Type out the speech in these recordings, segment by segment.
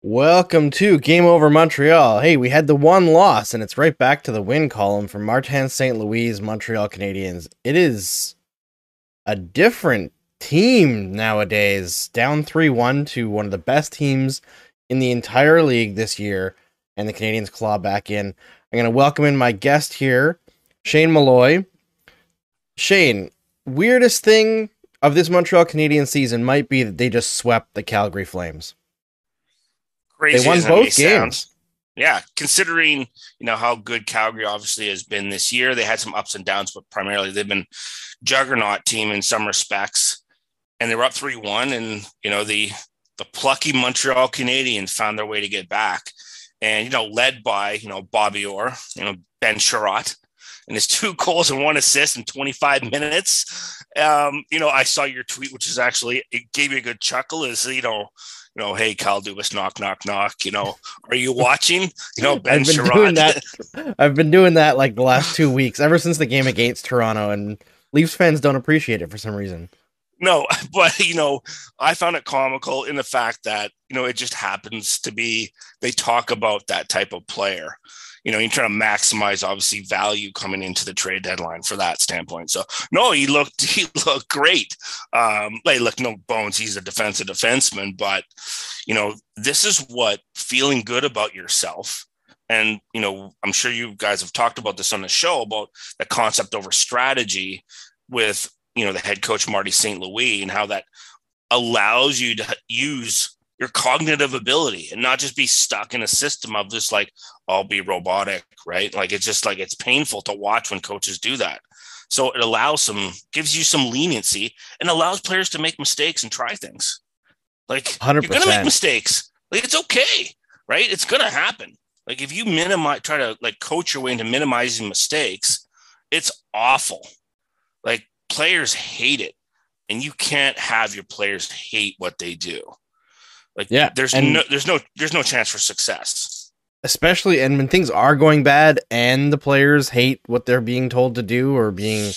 Welcome to Game Over Montreal. Hey, we had the one loss, and it's right back to the win column for Martin St. Louis Montreal Canadiens. It is a different team nowadays, down 3 1 to one of the best teams in the entire league this year, and the Canadians claw back in. I'm going to welcome in my guest here, Shane Malloy. Shane, weirdest thing of this Montreal Canadian season might be that they just swept the Calgary Flames. Crazy They won as that may both games. Yeah, considering you know how good Calgary obviously has been this year, they had some ups and downs, but primarily they've been juggernaut team in some respects, and they were up three one, and you know the the plucky Montreal Canadiens found their way to get back, and you know led by you know Bobby Orr, you know Ben Chiarot, and his two goals and one assist in 25 minutes. Um, you know, I saw your tweet, which is actually it gave me a good chuckle. Is you know, you know, hey Kyle Dubas, knock, knock, knock. You know, are you watching? You know, Ben I've been doing that. I've been doing that like the last two weeks, ever since the game against Toronto, and Leafs fans don't appreciate it for some reason. No, but you know, I found it comical in the fact that you know it just happens to be they talk about that type of player. You know, you're trying to maximize obviously value coming into the trade deadline for that standpoint. So no, he looked he looked great. Um, like look, no bones, he's a defensive defenseman, but you know, this is what feeling good about yourself. And you know, I'm sure you guys have talked about this on the show about the concept over strategy with you know the head coach Marty St. Louis and how that allows you to use your cognitive ability and not just be stuck in a system of just like I'll be robotic, right? Like it's just like it's painful to watch when coaches do that. So it allows some gives you some leniency and allows players to make mistakes and try things. Like you are gonna 100%. make mistakes. Like it's okay, right? It's gonna happen. Like if you minimize try to like coach your way into minimizing mistakes, it's awful. Like players hate it, and you can't have your players hate what they do. Like Yeah, there's and- no there's no there's no chance for success. Especially, and when things are going bad, and the players hate what they're being told to do or being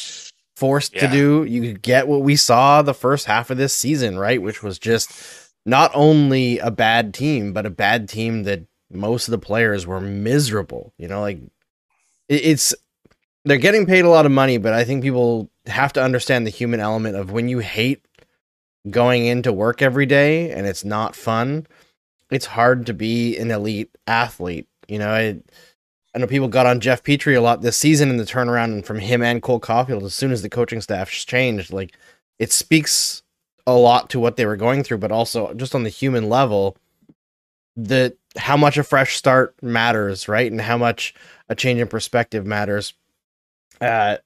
forced to do, you get what we saw the first half of this season, right? Which was just not only a bad team, but a bad team that most of the players were miserable. You know, like it's they're getting paid a lot of money, but I think people have to understand the human element of when you hate going into work every day and it's not fun. It's hard to be an elite athlete. You know, I, I know people got on Jeff Petry a lot this season in the turnaround and from him and Cole Caufield as soon as the coaching staff changed. Like it speaks a lot to what they were going through, but also just on the human level, that how much a fresh start matters, right? And how much a change in perspective matters. Uh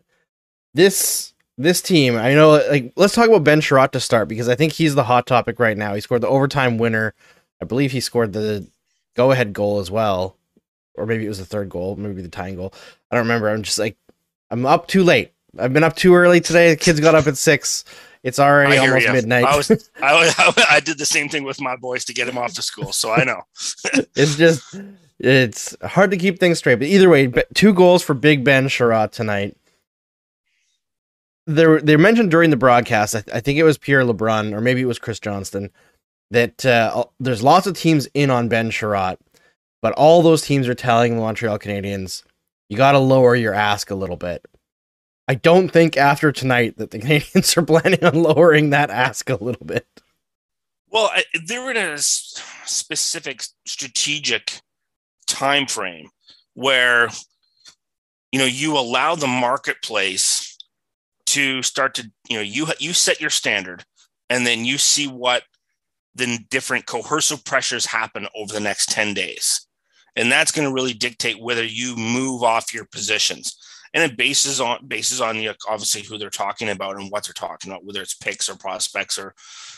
this this team, I know like let's talk about Ben Chiarot to start because I think he's the hot topic right now. He scored the overtime winner. I believe he scored the go ahead goal as well. Or maybe it was the third goal, maybe the tying goal. I don't remember. I'm just like I'm up too late. I've been up too early today. The kids got up at six. It's already almost midnight. I was I, was, I did the same thing with my boys to get him off to school, so I know. it's just it's hard to keep things straight. But either way, two goals for Big Ben Chiarot tonight. They were- they mentioned during the broadcast. I, I think it was Pierre LeBrun or maybe it was Chris Johnston that uh, there's lots of teams in on Ben Chiarot, but all those teams are telling the Montreal Canadiens you got to lower your ask a little bit. I don't think after tonight that the Canadians are planning on lowering that ask a little bit. Well, I, they're in a s- specific strategic time frame where you know you allow the marketplace to start to you know you you set your standard and then you see what the different coercive pressures happen over the next 10 days. And that's going to really dictate whether you move off your positions. And it bases on bases on obviously who they're talking about and what they're talking about whether it's picks or prospects or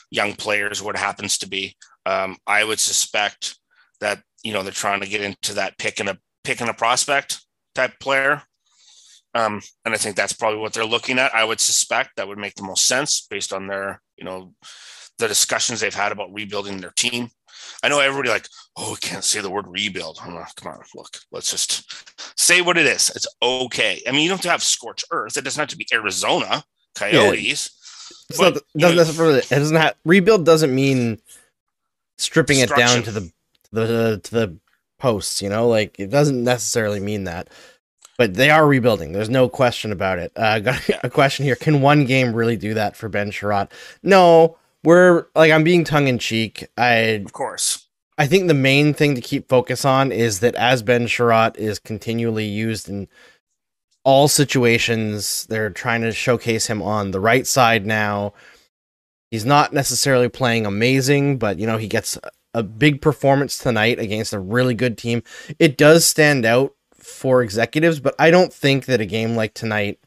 young players, what happens to be. Um, I would suspect that you know they're trying to get into that pick and a pick and a prospect type player, um, and I think that's probably what they're looking at. I would suspect that would make the most sense based on their you know, the discussions they've had about rebuilding their team. I know everybody like, oh, we can't say the word rebuild. I'm like, come on, look, let's just say what it is. It's okay. I mean, you don't have to have scorched earth. It doesn't have to be Arizona Coyotes. It's not, But, it doesn't necessarily. It doesn't have rebuild. Doesn't mean stripping it down to the to the to the posts. You know, like it doesn't necessarily mean that. But they are rebuilding. There's no question about it. Uh, I got a question here. Can one game really do that for Ben Chiarot? No, we're like I'm being tongue in cheek. I Of course. I think the main thing to keep focus on is that as Ben Chiarot is continually used in all situations, they're trying to showcase him on the right side now. He's not necessarily playing amazing, but you know, he gets a big performance tonight against a really good team. It does stand out for executives, but I don't think that a game like tonight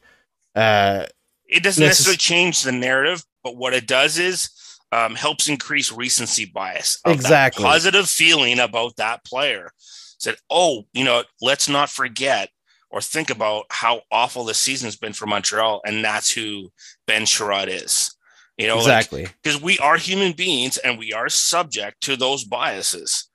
uh It doesn't Necess- necessarily change the narrative, but what it does is um, helps increase recency bias. Exactly. positive feeling about that player. Said, oh, you know, let's not forget or think about how awful the season's been for Montreal, and that's who Ben Chiarot is. You know, exactly. because we are human beings and we are subject to those biases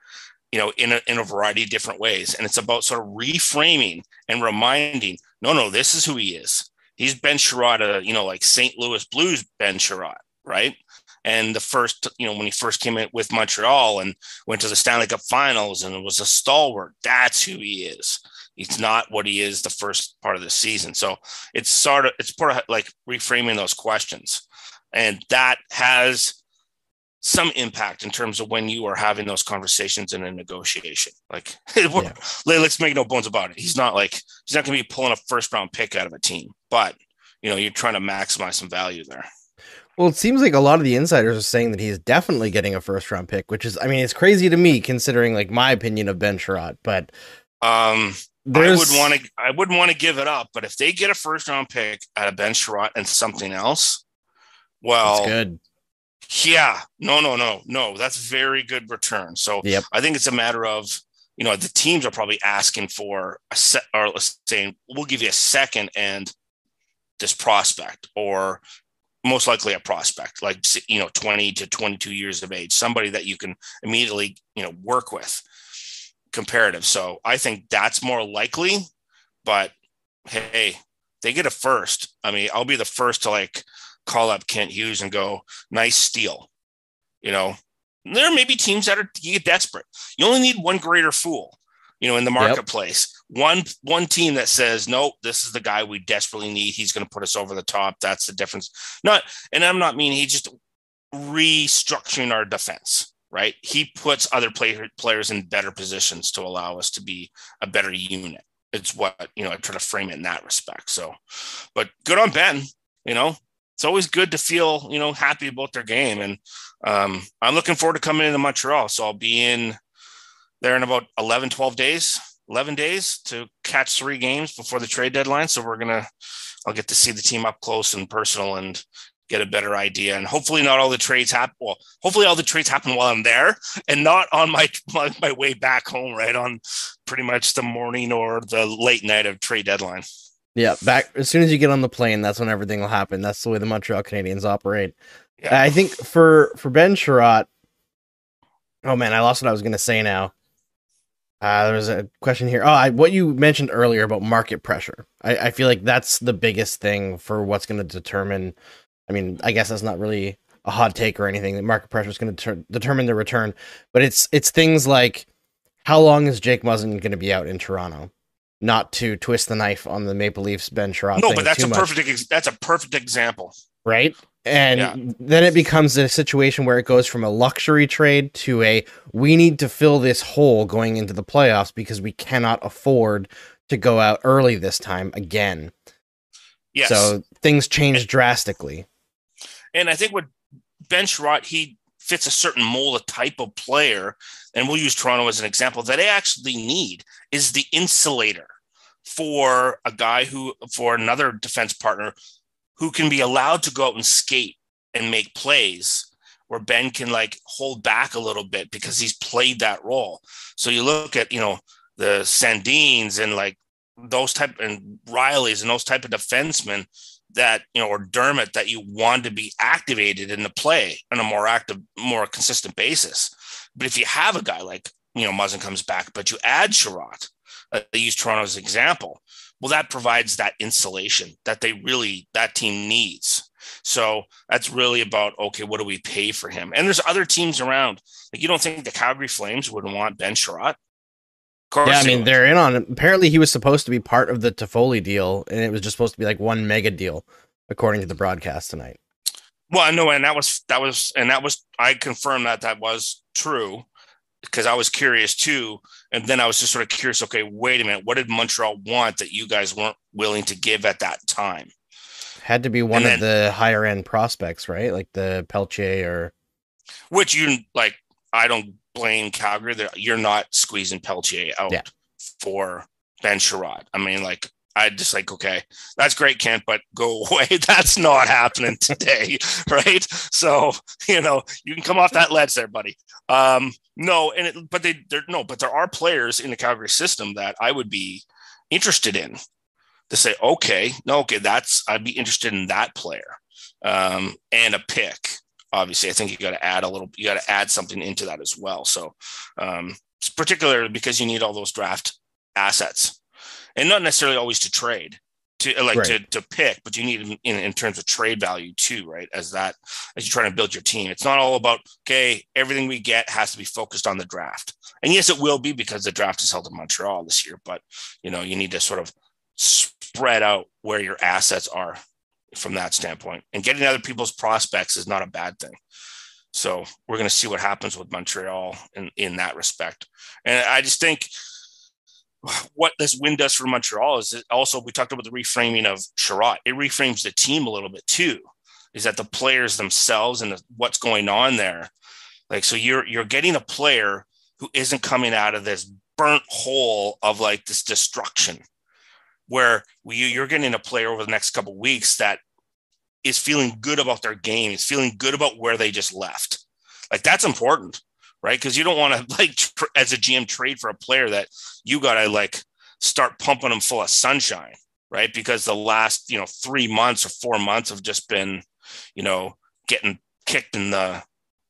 you know in a, in a variety of different ways. And it's about sort of reframing and reminding no no this is who he is. He's ben chiarot uh, you know like st louis blues ben chiarot right? And the first you know when he first came in with montreal and went to the stanley cup finals and was a stalwart that's who he is. He's not what he is the first part of the season. So it's sort of it's part of like reframing those questions. And that has some impact in terms of when you are having those conversations in a negotiation. Like, Yeah. let's make no bones about it. He's not like he's not going to be pulling a first round pick out of a team, but you know, you're trying to maximize some value there. Well, it seems like a lot of the insiders are saying that he's definitely getting a first round pick, which is, I mean, it's crazy to me considering like my opinion of Ben Chiarot. But Um, there's, I would want to, I wouldn't want to give it up, but if they get a first round pick out of Ben Chiarot and something else, well, That's good. Yeah, no, no, no, no. That's very good return. So Yep. I think it's a matter of you know the teams are probably asking for a set or let's we'll give you a second and this prospect or most likely a prospect like you know 20 to 22 years of age somebody that you can immediately you know work with comparative so i think that's more likely but hey they get a first i mean i'll be the first to like call up kent hughes and go nice steal. You know there may be teams that are you get desperate. You only need one greater fool you know in the marketplace. One one team that says nope this is the guy we desperately need. He's going to put us over the top. That's the difference. Not and i'm not meaning he's just restructuring our defense right? He puts other player, players in better positions to allow us to be a better unit. It's what you know i try to frame it in that respect so. But good on ben you know it's always good to feel you know happy about their game. And um, i'm looking forward to coming into montreal. So i'll be in there in about 11 12 days 11 days to catch three games before the trade deadline. So we're gonna i'll get to see the team up close and personal and get a better idea. And hopefully not all the trades happen well hopefully all the trades happen while i'm there and not on my my, my way back home right on pretty much the morning or the late night of trade deadline Yeah, back as soon as you get on the plane, that's when everything will happen. That's the way the Montreal Canadiens operate. Yeah. I think for for Ben Chiarot, oh man, I lost what I was going to say now. Uh, there was a question here. Oh, I, what you mentioned earlier about market pressure. I, I feel like that's the biggest thing for what's going to determine. I mean, I guess that's not really a hot take or anything. The market pressure is going to ter- determine the return, but it's it's things like how long is Jake Muzzin going to be out in Toronto? Not to twist the knife on the Maple Leafs Ben Chiarot. no but that's a much perfect ex- that's a perfect example right? And Yeah. then it becomes a situation where it goes from a luxury trade to a we need to fill this hole going into the playoffs because we cannot afford to go out early this time again. yes So things change drastically. And I think what Ben Chiarot, he fits a certain mold, a type of player, and we'll use Toronto as an example, that they actually need is the insulator for a guy who, for another defense partner who can be allowed to go out and skate and make plays where Ben can like hold back a little bit because he's played that role. So you look at, you know, the Sandins and like those type and Rielly's and those type of defensemen that you know or Dermott that you want to be activated in the play on a more active, more consistent basis. But if you have a guy like you know Muzzin comes back, but you add Chiarot, uh, they use Toronto as an example. Well, that provides that insulation that they really that team needs. So that's really about okay, what do we pay for him? And there's other teams around. Like you don't think the Calgary Flames would want Ben Chiarot? Yeah, I mean they're in on. It. Apparently, he was supposed to be part of the Toffoli deal, and it was just supposed to be like one mega deal, according to the broadcast tonight. Well, no, and that was that was and that was I confirmed that that was true because I was curious too, and then I was just sort of curious. Okay, wait a minute, what did Montreal want that you guys weren't willing to give at that time? Had to be one of the higher end prospects, right? Like the Pelletier or which you like. I don't blame Calgary that you're not squeezing Pelletier out yeah. for Ben Chiarot. I mean, like I just like, okay, that's great, Kent, but go away. That's not happening today, right? So you know, you can come off that ledge there, buddy. Um, no, and it, but they there no, but there are players in the Calgary system that I would be interested in to say, okay, no, okay, that's I'd be interested in that player um, and a pick. Obviously, I think you got to add a little, you got to add something into that as well. So, um, particularly because you need all those draft assets, and not necessarily always to trade to like right. to, to pick, but you need in, in terms of trade value too, right? As that as you're trying to build your team, it's not all about okay, everything we get has to be focused on the draft. And yes, it will be because the draft is held in Montreal this year, but you know, you need to sort of spread out where your assets are from that standpoint. And getting other people's prospects is not a bad thing. So we're going to see what happens with Montreal in, in that respect. And I just think what this win does for Montreal is also we talked about the reframing of Chiarot. It reframes the team a little bit too. Is that the players themselves and the, what's going on there? Like so, you're you're getting a player who isn't coming out of this burnt hole of like this destruction where you're getting a player over the next couple weeks that is feeling good about their game, is feeling good about where they just left. Like that's important, right? Because you don't want to like tr- as a GM trade for a player that you got to like start pumping them full of sunshine, right? Because the last you know three months or four months have just been, you know, getting kicked in the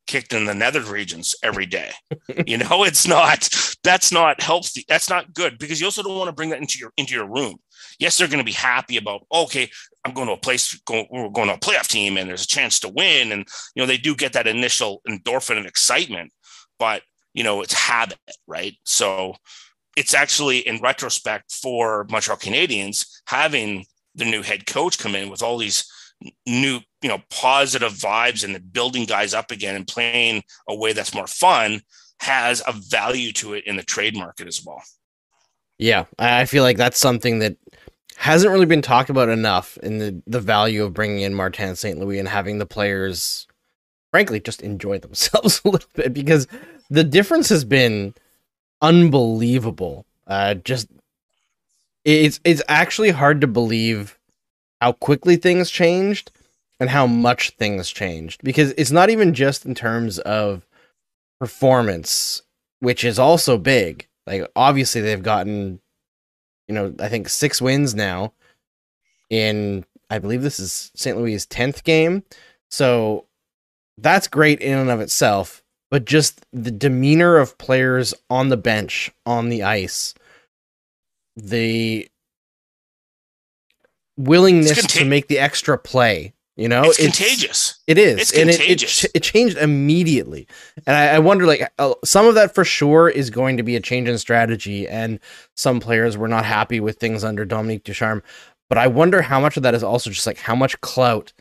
kicked in the nether regions every day. you know, it's not that's not healthy. That's not good because you also don't want to bring that into your into your room. Yes, they're going to be happy about okay, I'm going to a place we're going to a playoff team and there's a chance to win and you know they do get that initial endorphin and excitement, but you know it's habit, right? So it's actually in retrospect for Montreal Canadiens having the new head coach come in with all these new you know positive vibes and building guys up again and playing a way that's more fun has a value to it in the trade market as well yeah i feel like that's something that hasn't really been talked about enough in the the value of bringing in martin st louis and having the players frankly just enjoy themselves a little bit because the difference has been unbelievable. Uh just it's it's actually hard to believe how quickly things changed and how much things changed because it's not even just in terms of performance which is also big. Like obviously they've gotten you know i think six wins now in i believe this is st louis' 10th game so that's great in and of itself but just the demeanor of players on the bench on the ice the willingness to make the extra play. You know, it's, it's contagious. It is, it's and contagious. It, it, it, changed immediately. And I, I wonder, like, uh, some of that for sure is going to be a change in strategy, and some players were not happy with things under Dominique Ducharme. But I wonder how much of that is also just like how much clout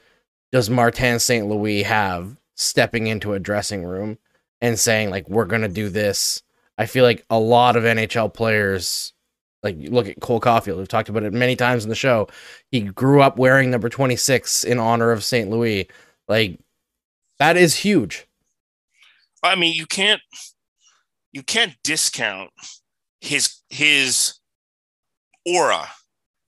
does Martin St. Louis have stepping into a dressing room and saying like we're gonna do this. I feel like a lot of NHL players like look at Cole Caufield. We've talked about it many times in the show. He grew up wearing number 26 in honor of St. Louis. Like that is huge. I mean, you can't you can't discount his his aura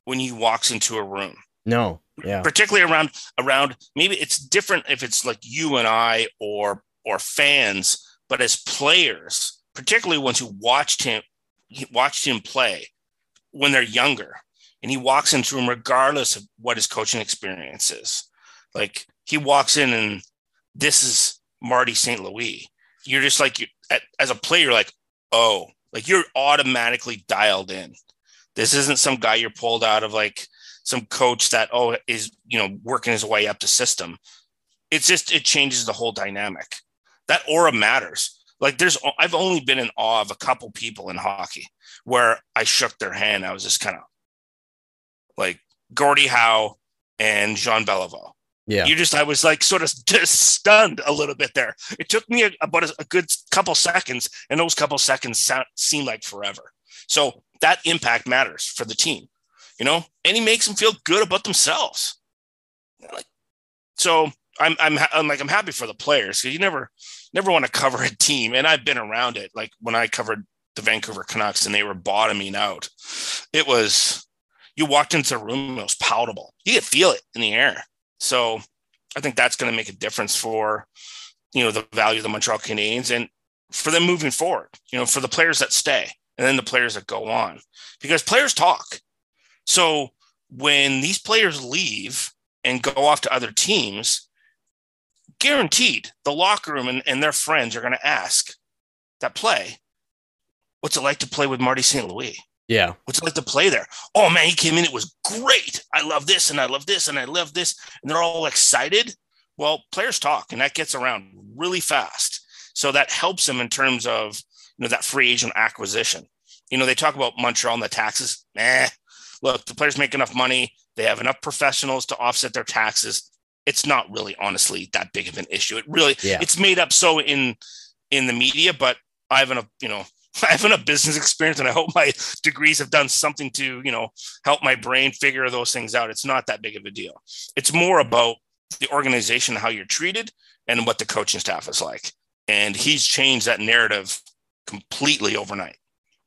when he walks into a room. No. Yeah. Particularly around around maybe it's different if it's like you and I or or fans, but as players, particularly ones who watched him watched him play, when they're younger. and he walks into room regardless of what his coaching experience is. Like he walks in and this is Marty St. Louis. You're just like you as a player, like, oh, like you're automatically dialed in. This isn't some guy you're pulled out of like some coach that oh is you know working his way up the system. It's just it changes the whole dynamic. That aura matters. Like there's I've only been in awe of a couple people in hockey where I shook their hand. I was just kind of like Gordie Howe and Jean Beliveau. Yeah. You just, I was like sort of just stunned a little bit there. It took me a, about a, a, good couple seconds, and those couple seconds sound, seem like forever. So that impact matters for the team, you know, and he makes them feel good about themselves. Like, so I'm, I'm, I'm like, I'm happy for the players because you never, never want to cover a team. And I've been around it. Like when I covered the Vancouver Canucks and they were bottoming out, it was, you walked into the room, it was palatable. You could feel it in the air. So I think that's going to make a difference for, you know, the value of the Montreal Canadiens and for them moving forward, you know, for the players that stay and then the players that go on because players talk. So when these players leave and go off to other teams, guaranteed the locker room and, and their friends are going to ask that play, what's it like to play with Marty St. Louis? Yeah. What's it like to play there? Oh man, he came in. It was great. I love this and I love this and I love this. And they're all excited. Well, players talk and that gets around really fast. So that helps them in terms of you know that free agent acquisition. You know, they talk about Montreal and the taxes. Eh, look, the players make enough money. They have enough professionals to offset their taxes. It's not really honestly that big of an issue. It really Yeah. it's made up so in in the media, but I haven't, you know, I have enough business experience, and I hope my degrees have done something to, you know, help my brain figure those things out. It's not that big of a deal. It's more about the organization, how you're treated, and what the coaching staff is like. And he's changed that narrative completely overnight,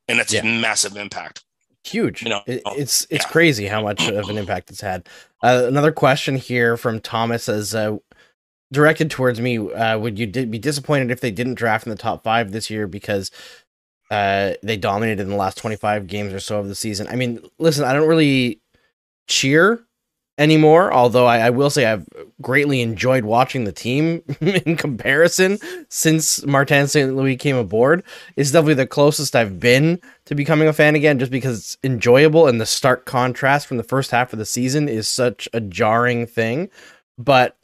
and that's Yeah. a massive impact. huge. You know, It- oh, it's it's yeah. crazy how much of an impact it's had. Uh, another question here from Thomas is uh, directed towards me. Uh, would you di- be disappointed if they didn't draft in the top five this year because uh, they dominated in the last twenty five games or so of the season? I mean, listen, I don't really cheer anymore. Although I, I will say I've greatly enjoyed watching the team in comparison since Martin St. Louis came aboard. It's definitely the closest I've been to becoming a fan again, just because it's enjoyable and the stark contrast from the first half of the season is such a jarring thing. But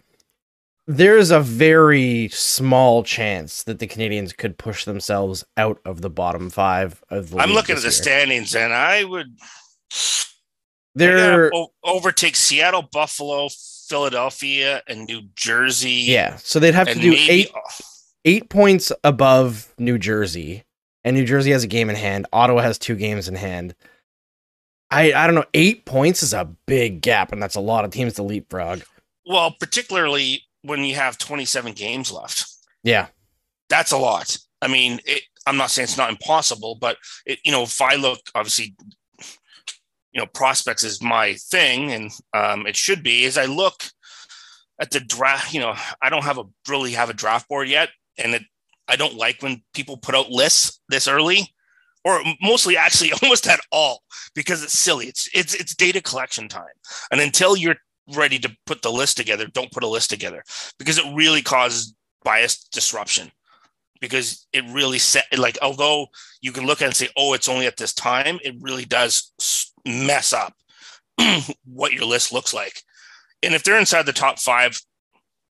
there's a very small chance that the Canadians could push themselves out of the bottom five of the I'm looking at the year. standings, and I would They're o- overtake Seattle, Buffalo, Philadelphia, and New Jersey. yeah, so they'd have to do maybe eight eight points above New Jersey, and New Jersey has a game in hand. Ottawa has two games in hand. I I don't know. Eight points is a big gap, and that's a lot of teams to leapfrog. Well, particularly when you have 27 games left, Yeah, that's a lot. I mean, it, I'm not saying it's not impossible, but it, you know, if I look, obviously, you know, prospects is my thing, and um, it should be. As I look at the draft, you know, I don't have a really have a draft board yet, and it, I don't like when people put out lists this early, or mostly actually almost at all, because it's silly. It's it's it's data collection time, and until you're ready to put the list together, don't put a list together because it really causes bias disruption. Because it really set like although you can look at and say, oh, it's only at this time, it really does mess up what your list looks like. And if they're inside the top five,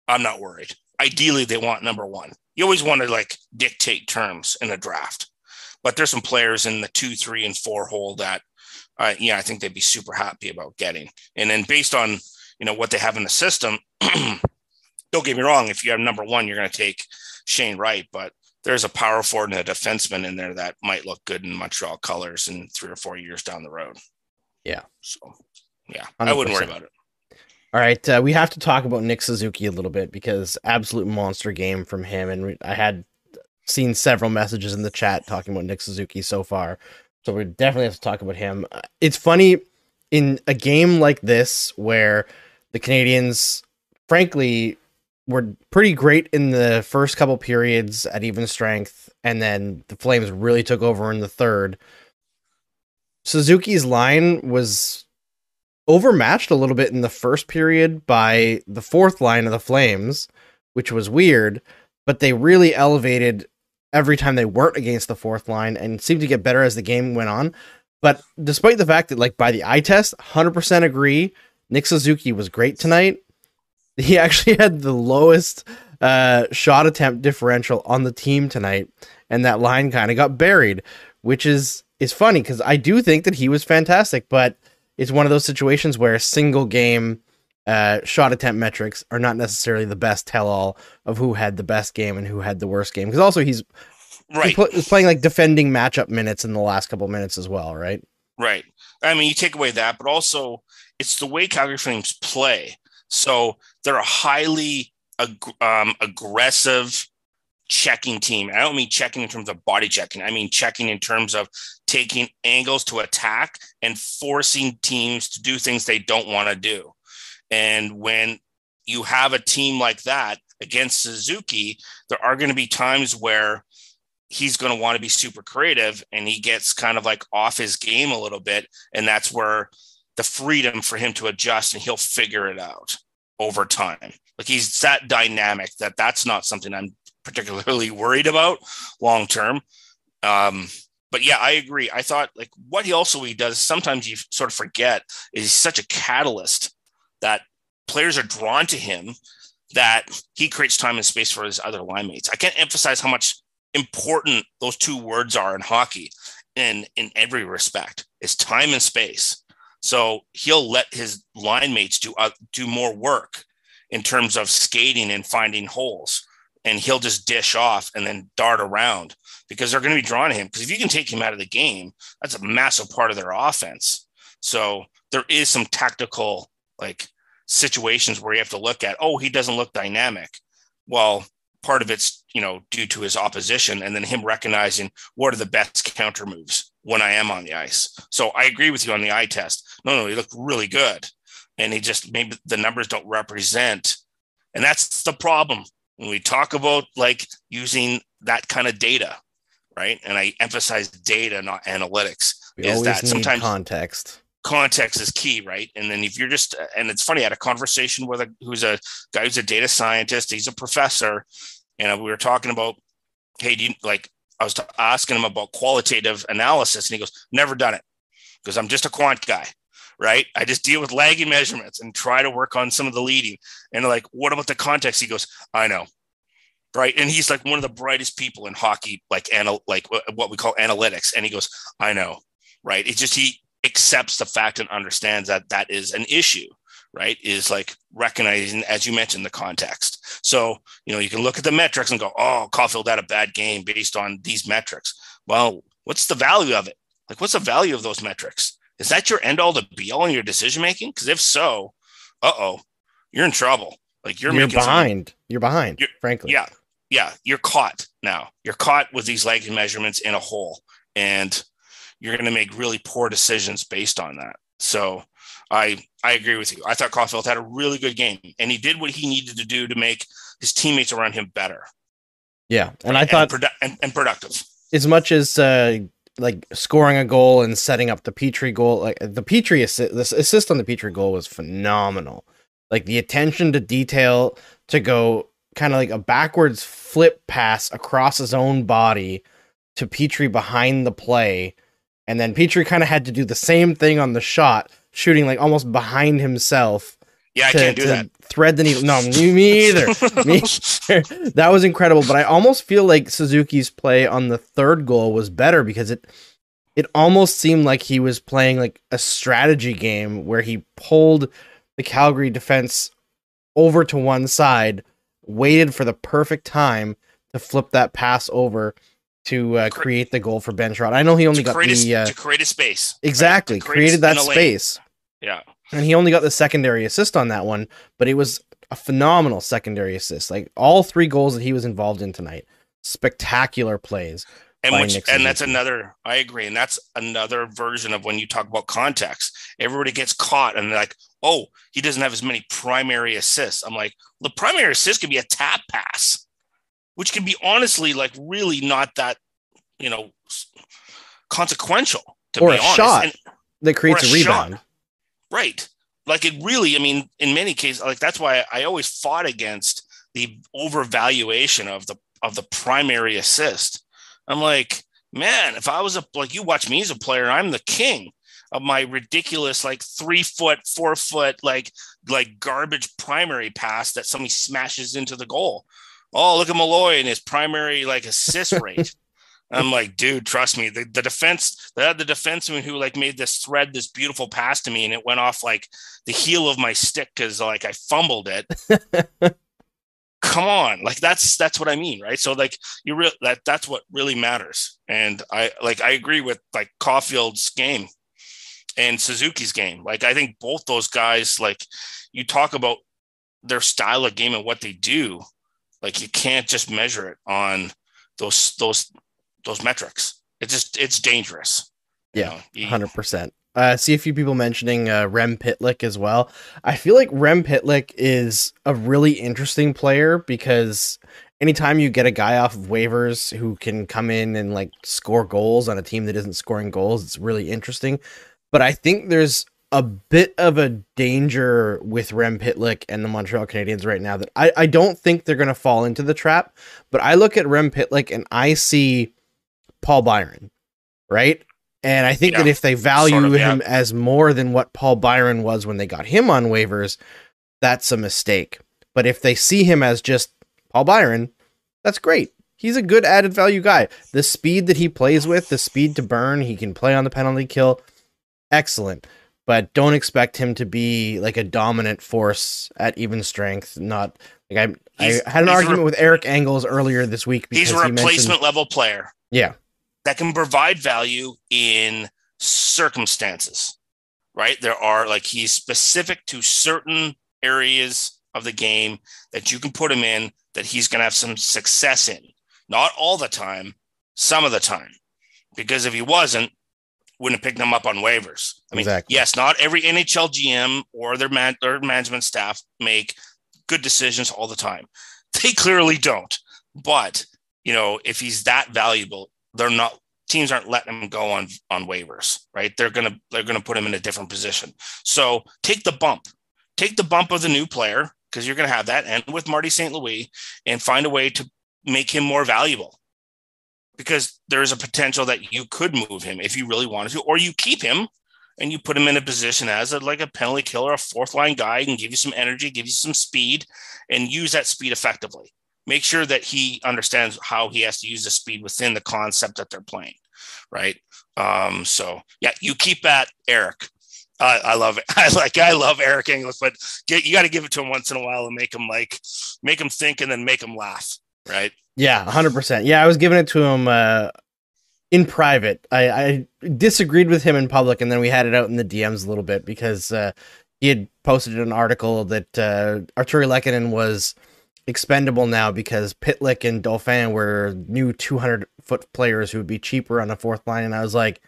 I'm not worried. Ideally, they want number one. You always want to like dictate terms in a draft, but there's some players in the two, three, and four hole that, uh, yeah, I think they'd be super happy about getting. And then based on you know what they have in the system, don't get me wrong. If you have number one, you're going to take Shane Wright, but there's a power forward and a defenseman in there that might look good in Montreal colors in three or four years down the road. Yeah. So, yeah, I wouldn't worry about it. All right, uh, we have to talk about Nick Suzuki a little bit because absolute monster game from him, and we, I had seen several messages in the chat talking about Nick Suzuki so far, so we definitely have to talk about him. Uh, It's funny in a game like this where the Canadians, frankly, were pretty great in the first couple periods at even strength, and then the Flames really took over in the third. Suzuki's line was overmatched a little bit in the first period by the fourth line of the Flames, which was weird, but they really elevated every time they weren't against the fourth line and seemed to get better as the game went on. But despite the fact that, like, by the eye test, 100% agree, Nick Suzuki was great tonight. He actually had the lowest uh, shot attempt differential on the team tonight, and that line kind of got buried, which is is funny because I do think that he was fantastic, but it's one of those situations where single game uh, shot attempt metrics are not necessarily the best tell all of who had the best game and who had the worst game. Because also he's Right. he pl- was playing like defending matchup minutes in the last couple minutes as well, right? Right. I mean, you take away that, but also it's the way Calgary Flames play. So they're a highly ag- um, aggressive checking team. I don't mean checking in terms of body checking. I mean checking in terms of taking angles to attack and forcing teams to do things they don't want to do. And when you have a team like that against Suzuki, there are going to be times where he's going to want to be super creative and he gets kind of like off his game a little bit. And that's where the freedom for him to adjust and he'll figure it out over time. Like he's that dynamic that that's not something I'm particularly worried about long term. Um, but yeah, I agree. I thought like what he also he does sometimes you sort of forget is he's such a catalyst that players are drawn to him that he creates time and space for his other line mates. I can't emphasize how much important those two words are in hockey in in every respect. It's time and space. So he'll let his line mates do uh, do more work in terms of skating and finding holes and he'll just dish off and then dart around because they're going to be drawn to him. Because if you can take him out of the game, that's a massive part of their offense. So there is some tactical like situations where you have to look at, oh, he doesn't look dynamic. Well, part of it's you know due to his opposition, and then him recognizing what are the best counter moves when I am on the ice. So I agree with you on the eye test. No, no, he looked really good, and he just maybe the numbers don't represent, and that's the problem when we talk about like using that kind of data, right? And I emphasize data, not analytics. We is that need sometimes context. context is key, right? And then if you're just, and it's funny, I had a conversation with a who's a guy who's a data scientist, he's a professor, and we were talking about, hey, do you like? I was t- asking him about qualitative analysis, and he goes, "Never done it, because I'm just a quant guy." Right. I just deal with lagging measurements and try to work on some of the leading. And like, what about the context? He goes, I know. Right. And he's like one of the brightest people in hockey, like anal- like what we call analytics. And he goes, I know. Right. It's just he accepts the fact and understands that that is an issue right is like recognizing as you mentioned the context so you know you can look at the metrics and go oh caufield had a bad game based on these metrics well what's the value of it like what's the value of those metrics is that your end all to be all in your decision making because if so uh-oh you're in trouble like you're, You're, making some- behind. You're behind. You're- frankly. yeah yeah you're caught now you're caught with these lagging measurements in a hole and you're going to make really poor decisions based on that so i i agree with you i thought caufield had a really good game and he did what he needed to do to make his teammates around him better Yeah. And I thought produ- and, and productive as much as uh, like scoring a goal and setting up the Petry goal, like the Petry assist, assist on the Petry goal was phenomenal. Like the attention to detail to go kind of like a backwards flip pass across his own body to Petry behind the play, and then Petrie kind of had to do the same thing on the shot, shooting like almost behind himself yeah i to, can't do that thread the needle. No, me, me either. me that was incredible. But I almost feel like Suzuki's play on the third goal was better because it it almost seemed like he was playing like a strategy game where he pulled the Calgary defense over to one side, waited for the perfect time to flip that pass over to uh, Cre- create the goal for Ben Chiarot. I know he only got the a, uh, to create a space exactly create created that in a lane. space. yeah And he only got the secondary assist on that one, but it was a phenomenal secondary assist. Like all three goals that he was involved in tonight, spectacular plays. and which and that's another i agree and that's another version of when you talk about context everybody gets caught and they're like oh he doesn't have as many primary assists i'm like the primary assist could be a tap pass which can be honestly like really not that you know consequential to Or be a honest shot. And- That creates a a shot. Right. Like it really, I mean, in many cases, like that's why I always fought against the overvaluation of the of the primary assist. I'm like, man, if I was a like you watch me as a player, I'm the king of my ridiculous like three foot, four foot, like like garbage primary pass that somebody smashes into the goal. Oh, look at Malloy and his primary like assist rate. I'm like, dude, trust me. The, the defense, had the defenseman who like made this thread, this beautiful pass to me, and it went off like the heel of my stick because like I fumbled it. Come on, like that's that's what I mean, right? So like you real that that's what really matters. And I like I agree with like Caufield's game and Suzuki's game. Like I think both those guys, like you talk about their style of game and what they do, like you can't just measure it on those those those metrics. It's just it's dangerous. Yeah, hundred percent. Uh, see a few people mentioning uh, Rem Pitlick as well. I feel like Rem Pitlick is a really interesting player because anytime you get a guy off of waivers who can come in and like score goals on a team that isn't scoring goals, it's really interesting. But I think there's a bit of a danger with Rem Pitlick and the Montreal Canadiens right now that I, I don't think they're going to fall into the trap. But I look at Rem Pitlick and I see Paul Byron, right? And I think yeah, that if they value sort of, him yeah. as more than what Paul Byron was when they got him on waivers, that's a mistake. But if they see him as just Paul Byron, that's great. He's a good added value guy. The speed that he plays with, the speed to burn, he can play on the penalty kill. Excellent. But don't expect him to be like a dominant force at even strength. Not like I, I had an argument re- with Eric Engels earlier this week because he's a replacement he level player. Yeah, that can provide value in circumstances, right? There are like he's specific to certain areas of the game that you can put him in that he's going to have some success in. Not all the time, some of the time. Because if he wasn't, wouldn't have picked him up on waivers. I mean, exactly. yes, not every NHL GM or their, man, their management staff make good decisions all the time. They clearly don't. But, you know, if he's that valuable, they're not teams aren't letting him go on on waivers, right? They're gonna they're gonna put him in a different position. So take the bump, take the bump of the new player because you're gonna have that, and with Marty St. Louis, and find a way to make him more valuable. Because there is a potential that you could move him if you really wanted to, or you keep him and you put him in a position as a, like a penalty killer, a fourth line guy, and give you some energy, give you some speed, and use that speed effectively make sure that he understands how he has to use the speed within the concept that they're playing right? Um so yeah you keep that eric. Uh, i love it. I like i love eric engels but get, you got to give it to him once in a while and make him like make him think and then make him laugh right? Yeah 100% yeah i was giving it to him uh in private. I, I disagreed with him in public and then we had it out in the dms a little bit because uh he had posted an article that uh lehkonen was expendable now because Pitlick and Dauphin were new 200 foot players who would be cheaper on the fourth line. And I was like,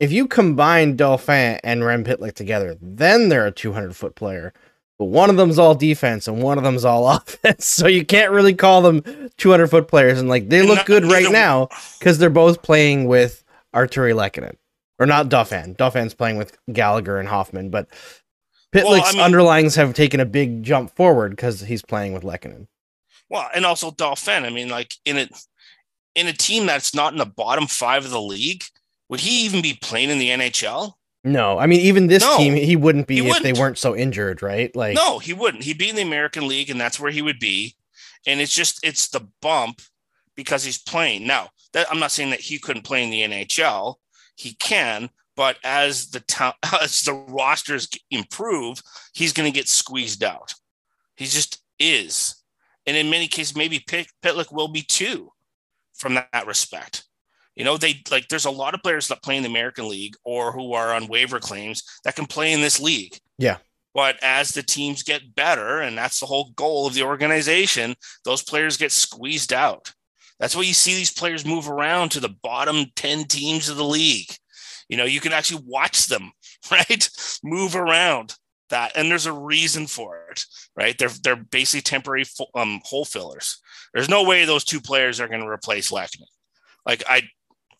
if you combine Dauphin and Rem Pitlick together, then they're a 200 foot player. But one of them's all defense and one of them's all offense. So you can't really call them 200 foot players. And like they look good right now because they're both playing with Artturi Lehkonen. Or not Dauphin. Dauphin's playing with Gallagher and Hoffman. But Pitlick's well, I mean, underlings have taken a big jump forward because he's playing with Lehkonen. Well, and also Dauphin. I mean, like in it in a team that's not in the bottom five of the league, would he even be playing in the NHL? No, I mean even this no, team, he wouldn't be he if wouldn't. they weren't so injured, right? Like no, he wouldn't. He'd be in the American League, and that's where he would be. And it's just it's the bump because he's playing now. That I'm not saying that he couldn't play in the NHL. He can, but as the town as the rosters improve, he's going to get squeezed out. He just is, and in many cases, maybe Pitlick will be too, from that, that respect. You know, they like there's a lot of players that play in the American League or who are on waiver claims that can play in this league. Yeah. But as the teams get better, and that's the whole goal of the organization, those players get squeezed out. That's why you see these players move around to the bottom 10 teams of the league you know you can actually watch them right move around that and there's a reason for it right they're they're basically temporary um, hole fillers there's no way those two players are going to replace Lehkonen. like i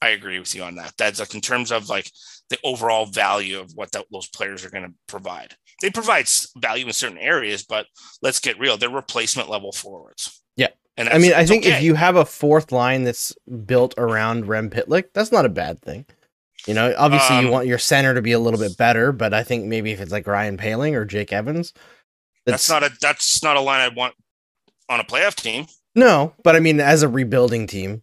I agree with you on that. That's like in terms of like the overall value of what that, those players are going to provide. They provide value in certain areas, but let's get real. They're replacement level forwards. Yeah. And I mean, I think okay. if you have a fourth line that's built around Rem Pitlick, that's not a bad thing. You know, obviously um, you want your center to be a little bit better, but I think maybe if it's like Ryan Poehling or Jake Evans, that's, that's not a that's not a line I'd want on a playoff team. No, but I mean, as a rebuilding team,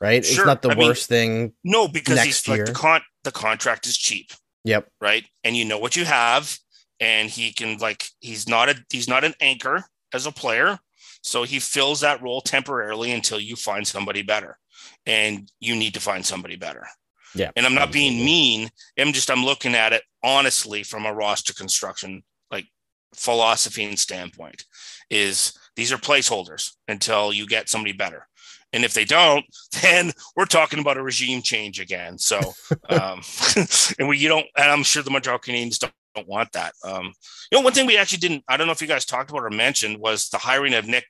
right? Sure. It's not the I worst mean, thing. No, because he's year. like the con the contract is cheap. Yep. Right, and you know what you have, and he can like he's not a he's not an anchor as a player, so he fills that role temporarily until you find somebody better, and you need to find somebody better. Yeah. And I'm not being mean. I'm just I'm looking at it honestly from a roster construction like philosophy and standpoint is these are placeholders until you get somebody better. And if they don't, then we're talking about a regime change again. So, um, and we, you don't, and I'm sure the Montreal Canadiens don't, don't want that. Um, you know, one thing we actually didn't, I don't know if you guys talked about or mentioned was the hiring of Nick,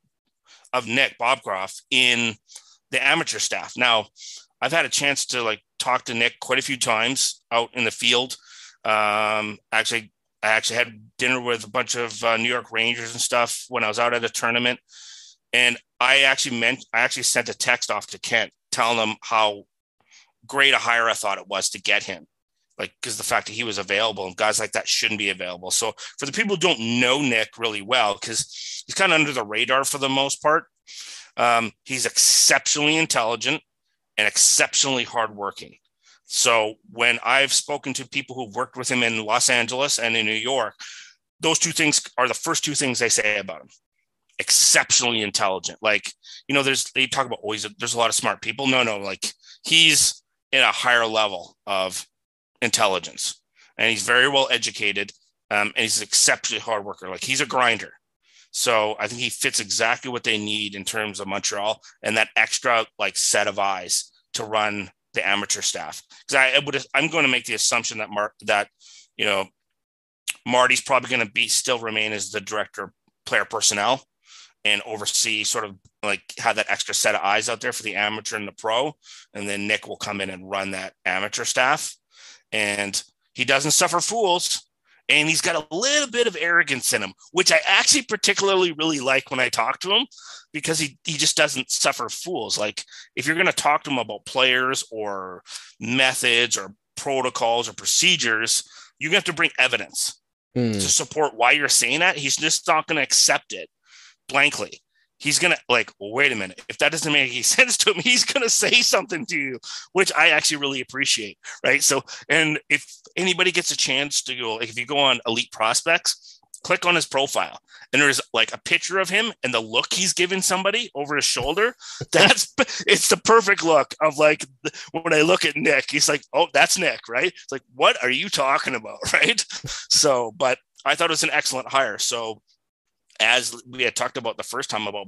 of Nick Bobrov in the amateur staff. Now, I've had a chance to like talked to Nick quite a few times out in the field. Um, actually, I actually had dinner with a bunch of uh, New York Rangers and stuff when I was out at a tournament, and I actually meant I actually sent a text off to Kent telling him how great a hire I thought it was to get him, like because the fact that he was available and guys like that shouldn't be available. So for the people who don't know Nick really well, because he's kind of under the radar for the most part, um, he's exceptionally intelligent and exceptionally hardworking. So when I've spoken to people who've worked with him in Los Angeles and in New York, those two things are the first two things they say about him. Exceptionally intelligent. Like, you know, there's they talk about always oh, there's a lot of smart people. No, no, like he's in a higher level of intelligence and he's very well educated um, and he's an exceptionally hard worker. Like he's a grinder. So I think he fits exactly what they need in terms of Montreal and that extra like set of eyes to run the amateur staff. Because I would I'm going to make the assumption that Mark that you know Marty's probably going to be still remain as the director of player personnel and oversee sort of like have that extra set of eyes out there for the amateur and the pro. And then Nick will come in and run that amateur staff. And he doesn't suffer fools and he's got a little bit of arrogance in him, which I actually particularly really like when I talk to him because he, he just doesn't suffer fools. Like if you're going to talk to him about players or methods or protocols or procedures, you have to bring evidence mm. to support why you're saying that. He's just not going to accept it blankly he's gonna like wait a minute. If that doesn't make any sense to him he's gonna say something to you which i actually really appreciate right? So and if anybody gets a chance to go like if you go on elite prospects click on his profile and there's like a picture of him and the look he's giving somebody over his shoulder that's it's the perfect look of like when i look at nick he's like oh that's nick right? It's like what are you talking about? Right? So but i thought it was an excellent hire. So as we had talked about the first time about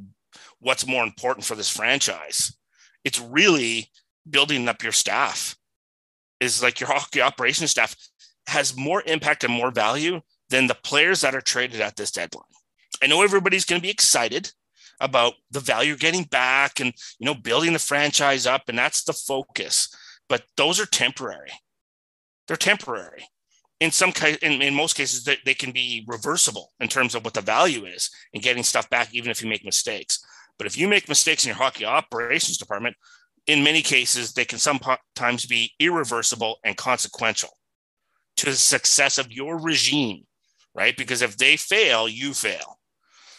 what's more important for this franchise, it's really building up your staff. Is like your hockey operations staff has more impact and more value than the players that are traded at this deadline. I know everybody's going to be excited about the value getting back and you know building the franchise up and that's the focus but those are temporary they're temporary in some case, in, in most cases, they, they can be reversible in terms of what the value is and getting stuff back, even if you make mistakes. But if you make mistakes in your hockey operations department, in many cases, they can sometimes be irreversible and consequential to the success of your regime, right? Because if they fail, you fail.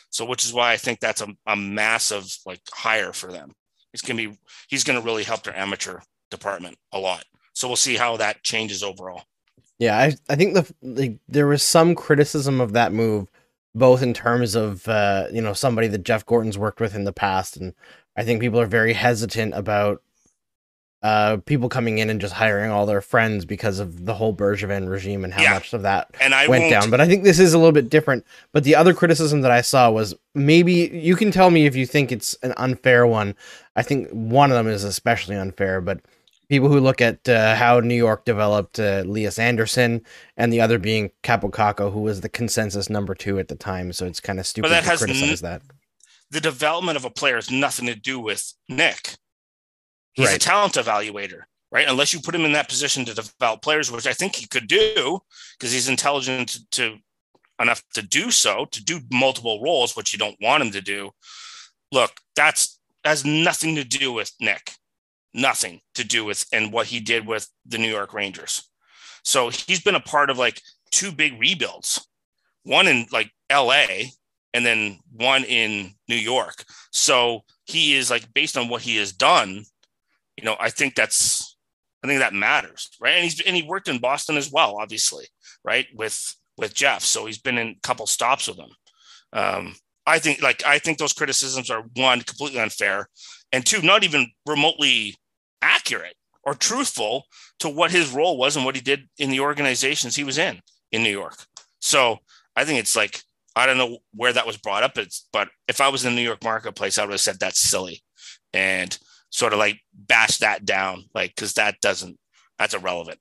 So, which is why I think that's a, a massive like hire for them. He's gonna be he's gonna really help their amateur department a lot. So we'll see how that changes overall. Yeah, I I think the, the there was some criticism of that move, both in terms of uh, you know somebody that Jeff Gorton's worked with in the past, and I think people are very hesitant about uh, people coming in and just hiring all their friends because of the whole Bergevin regime and how yeah. much of that and I went down. But I think this is a little bit different. But the other criticism that I saw was maybe you can tell me if you think it's an unfair one. I think one of them is especially unfair, but people who look at uh, how New York developed uh, Lias Andersson, and the other being Kaapo Kakko, who was the consensus number two at the time. So it's kind of stupid to criticize n- that. The development of a player has nothing to do with Nick. He's right. a talent evaluator. right? Unless you put him in that position to develop players, which I think he could do because he's intelligent to, to enough to do so, to do multiple roles, which you don't want him to do. Look, that's has nothing to do with Nick, nothing to do with and what he did with the New York Rangers. So he's been a part of like two big rebuilds, one in like LA and then one in New York. So he is like based on what he has done, you know, I think that's I think that matters, right? And he's and he worked in Boston as well, obviously, right? With with Jeff, so he's been in a couple stops with him. Um, I think like I think those criticisms are one completely unfair, and two not even remotely accurate or truthful to what his role was and what he did in the organizations he was in in New York. So I think it's like I don't know where that was brought up. But if I was in the New York marketplace, I would have said that's silly and sort of like bash that down, like because that doesn't that's irrelevant.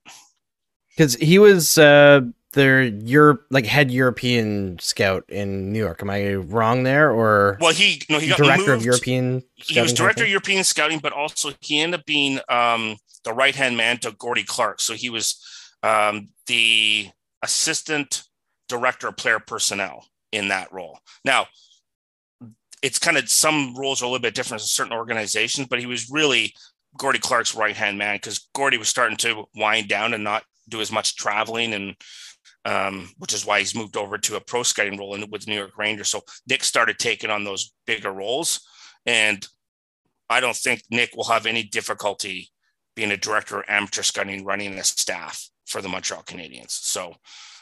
Because he was uh their Europe like head European scout in New York. Am I wrong there? Or well, he no, he got director moved. of European. He was director of European scouting, but also he ended up being um, the right hand man to Gordie Clark. So he was um, the assistant director of player personnel in that role. Now, it's kind of some roles are a little bit different in certain organizations, but he was really Gordie Clark's right hand man because Gordie was starting to wind down and not do as much traveling and um, which is why he's moved over to a pro scouting role in, with New York Rangers. So Nick started taking on those bigger roles, and I don't think Nick will have any difficulty being a director of amateur scouting, running a staff for the Montreal Canadiens. So,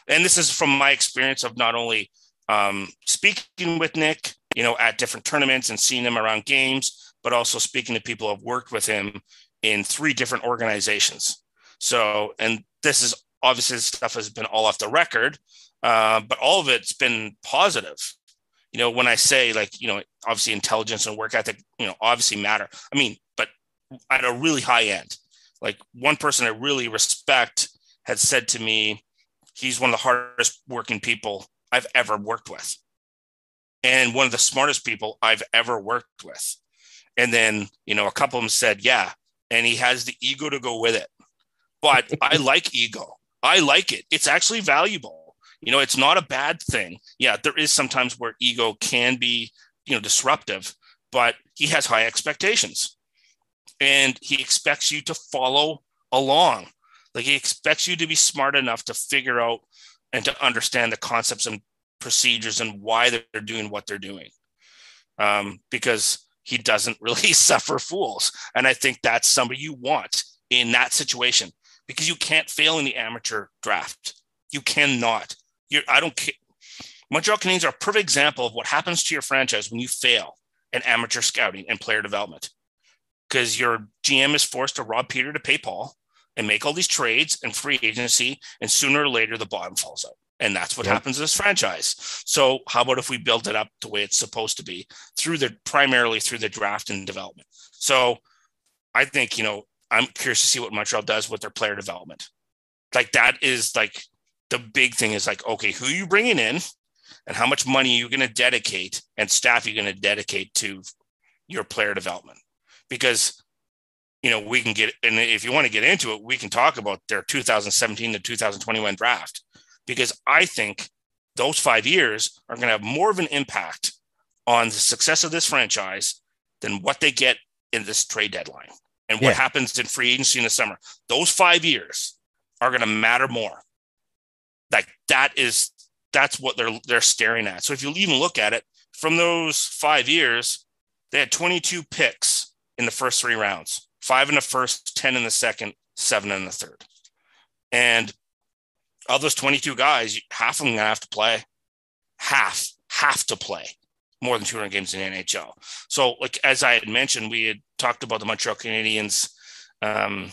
and this is from my experience of not only um, speaking with Nick, you know, at different tournaments and seeing him around games, but also speaking to people who have worked with him in three different organizations. So, and this is obviously this stuff has been all off the record, uh, but all of it's been positive. You know, when I say like, you know, obviously intelligence and work ethic, you know, obviously matter. I mean, but at a really high end, like one person I really respect had said to me, he's one of the hardest working people I've ever worked with. And one of the smartest people I've ever worked with. And then, you know, a couple of them said, yeah. And he has the ego to go with it. But I like ego. I like it. It's actually valuable. You know, it's not a bad thing. Yeah, there is sometimes where ego can be, you know, disruptive, but he has high expectations and he expects you to follow along. Like he expects you to be smart enough to figure out and to understand the concepts and procedures and why they're doing what they're doing. Um, because he doesn't really suffer fools. And I think that's somebody you want in that situation because you can't fail in the amateur draft. You cannot. You're, I don't care. Montreal Canadiens are a perfect example of what happens to your franchise when you fail in amateur scouting and player development. Because your GM is forced to rob Peter to pay Paul and make all these trades and free agency, and sooner or later the bottom falls out. And that's what yep. happens to this franchise. So how about if we build it up the way it's supposed to be through the primarily through the draft and development? So I think, you know, I'm curious to see what Montreal does with their player development. Like that is like the big thing is like, okay, who are you bringing in and how much money are you going to dedicate and staff you're going to dedicate to your player development? Because, you know, we can get, and if you want to get into it, we can talk about their 2017 to 2021 draft, because I think those five years are going to have more of an impact on the success of this franchise than what they get in this trade deadline and what yeah. happens in free agency in the summer. Those five years are going to matter more. Like that is that's what they're they're staring at. So if you even look at it from those five years, they had 22 picks in the first three rounds, five in the first, 10 in the second, seven in the third. And of those 22 guys, half of them gonna have to play. Half have to play more than 200 games in NHL. So, like as I had mentioned, we had talked about the Montreal Canadiens um,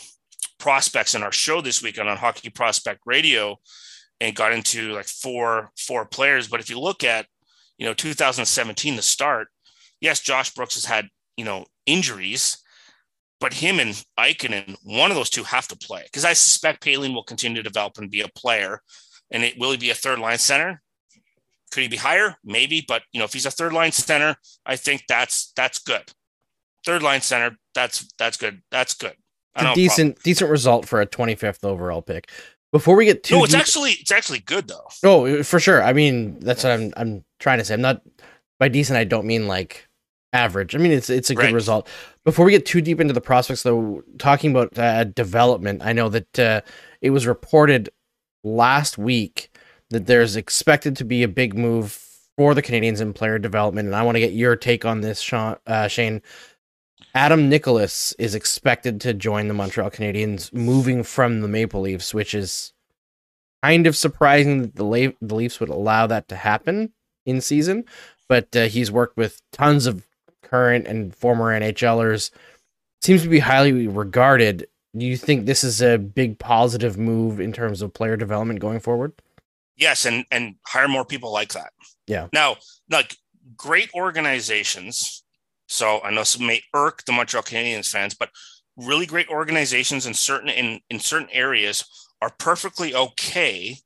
prospects in our show this week on, Hockey Prospect Radio, and got into like four four players. But if you look at you know 2017, the start, yes, Josh Brooks has had you know injuries, but him and Ikonen, one of those two have to play because I suspect Poehling will continue to develop and be a player. And it will he be a third line center? Could he be higher? Maybe, but you know, if he's a third line center, I think that's that's good. Third line center, that's that's good. That's good. A a problem. decent decent result for a 25th overall pick. Before we get too No, it's deep- actually it's actually good though. Oh, for sure. I mean, that's what I'm I'm trying to say. I'm not by decent. I don't mean like average. I mean, it's it's a good Right. result. Before we get too deep into the prospects, though, talking about uh, development, I know that uh, it was reported last week that there's expected to be a big move for the Canadiens in player development, and I want to get your take on this, Sean, uh, Shane. Adam Nicholas is expected to join the Montreal Canadiens, moving from the Maple Leafs, which is kind of surprising that the, La- the Leafs would allow that to happen in season. But uh, he's worked with tons of current and former NHLers. Seems to be highly regarded. Do you think this is a big positive move in terms of player development going forward? Yes, and and hire more people like that. Yeah. Now, like great organizations. So I know some may irk the Montreal Canadiens fans, but really great organizations in certain in in certain areas are perfectly okay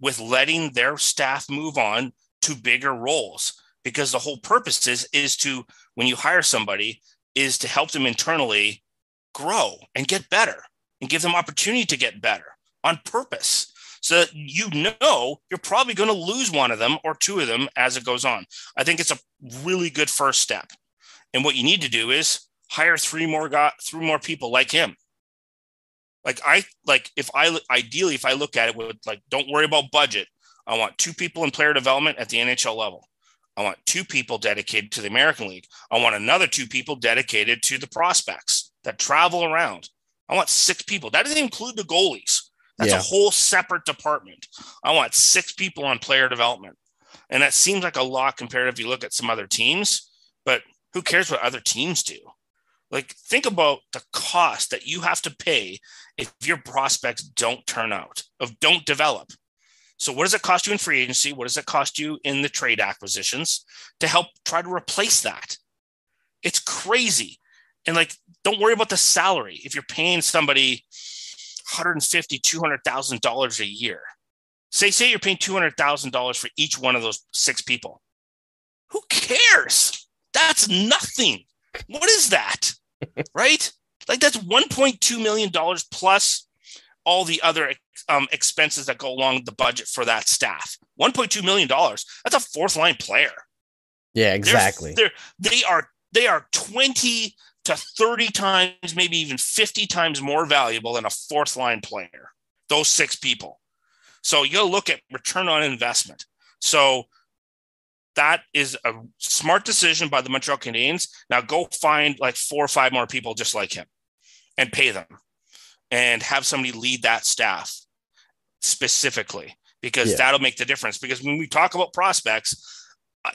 with letting their staff move on to bigger roles because the whole purpose is is to when you hire somebody is to help them internally grow and get better and give them opportunity to get better on purpose so that you know you're probably going to lose one of them or two of them as it goes on. I think it's a really good first step. And what you need to do is hire three more got three more people like him. Like I like if I ideally if I look at it with like don't worry about budget. I want two people in player development at the NHL level. I want two people dedicated to the American League. I want another two people dedicated to the prospects that travel around. I want six people. That doesn't include the goalies. That's Yeah. a whole separate department. I want six people on player development. And that seems like a lot compared if you look at some other teams, but who cares what other teams do? Like, think about the cost that you have to pay if your prospects don't turn out, of don't develop. So, what does it cost you in free agency? What does it cost you in the trade acquisitions to help try to replace that? It's crazy. And like, don't worry about the salary. If you're paying somebody 150, 200,000 dollars a year, say, say you're paying 200,000 dollars for each one of those six people. Who cares? That's nothing. What is that? right? Like that's 1.2 million dollars plus all the other um, expenses that go along the budget for that staff. 1.2 million dollars. That's a fourth line player. Yeah, They're- exactly. They're, they are they are 20 to 30 times, maybe even 50 times more valuable than a fourth line player. Those six people. So you'll look at return on investment. So that is a smart decision by the Montreal Canadiens. Now go find like four or five more people just like him and pay them and have somebody lead that staff specifically because Yeah. that'll make the difference. Because when we talk about prospects,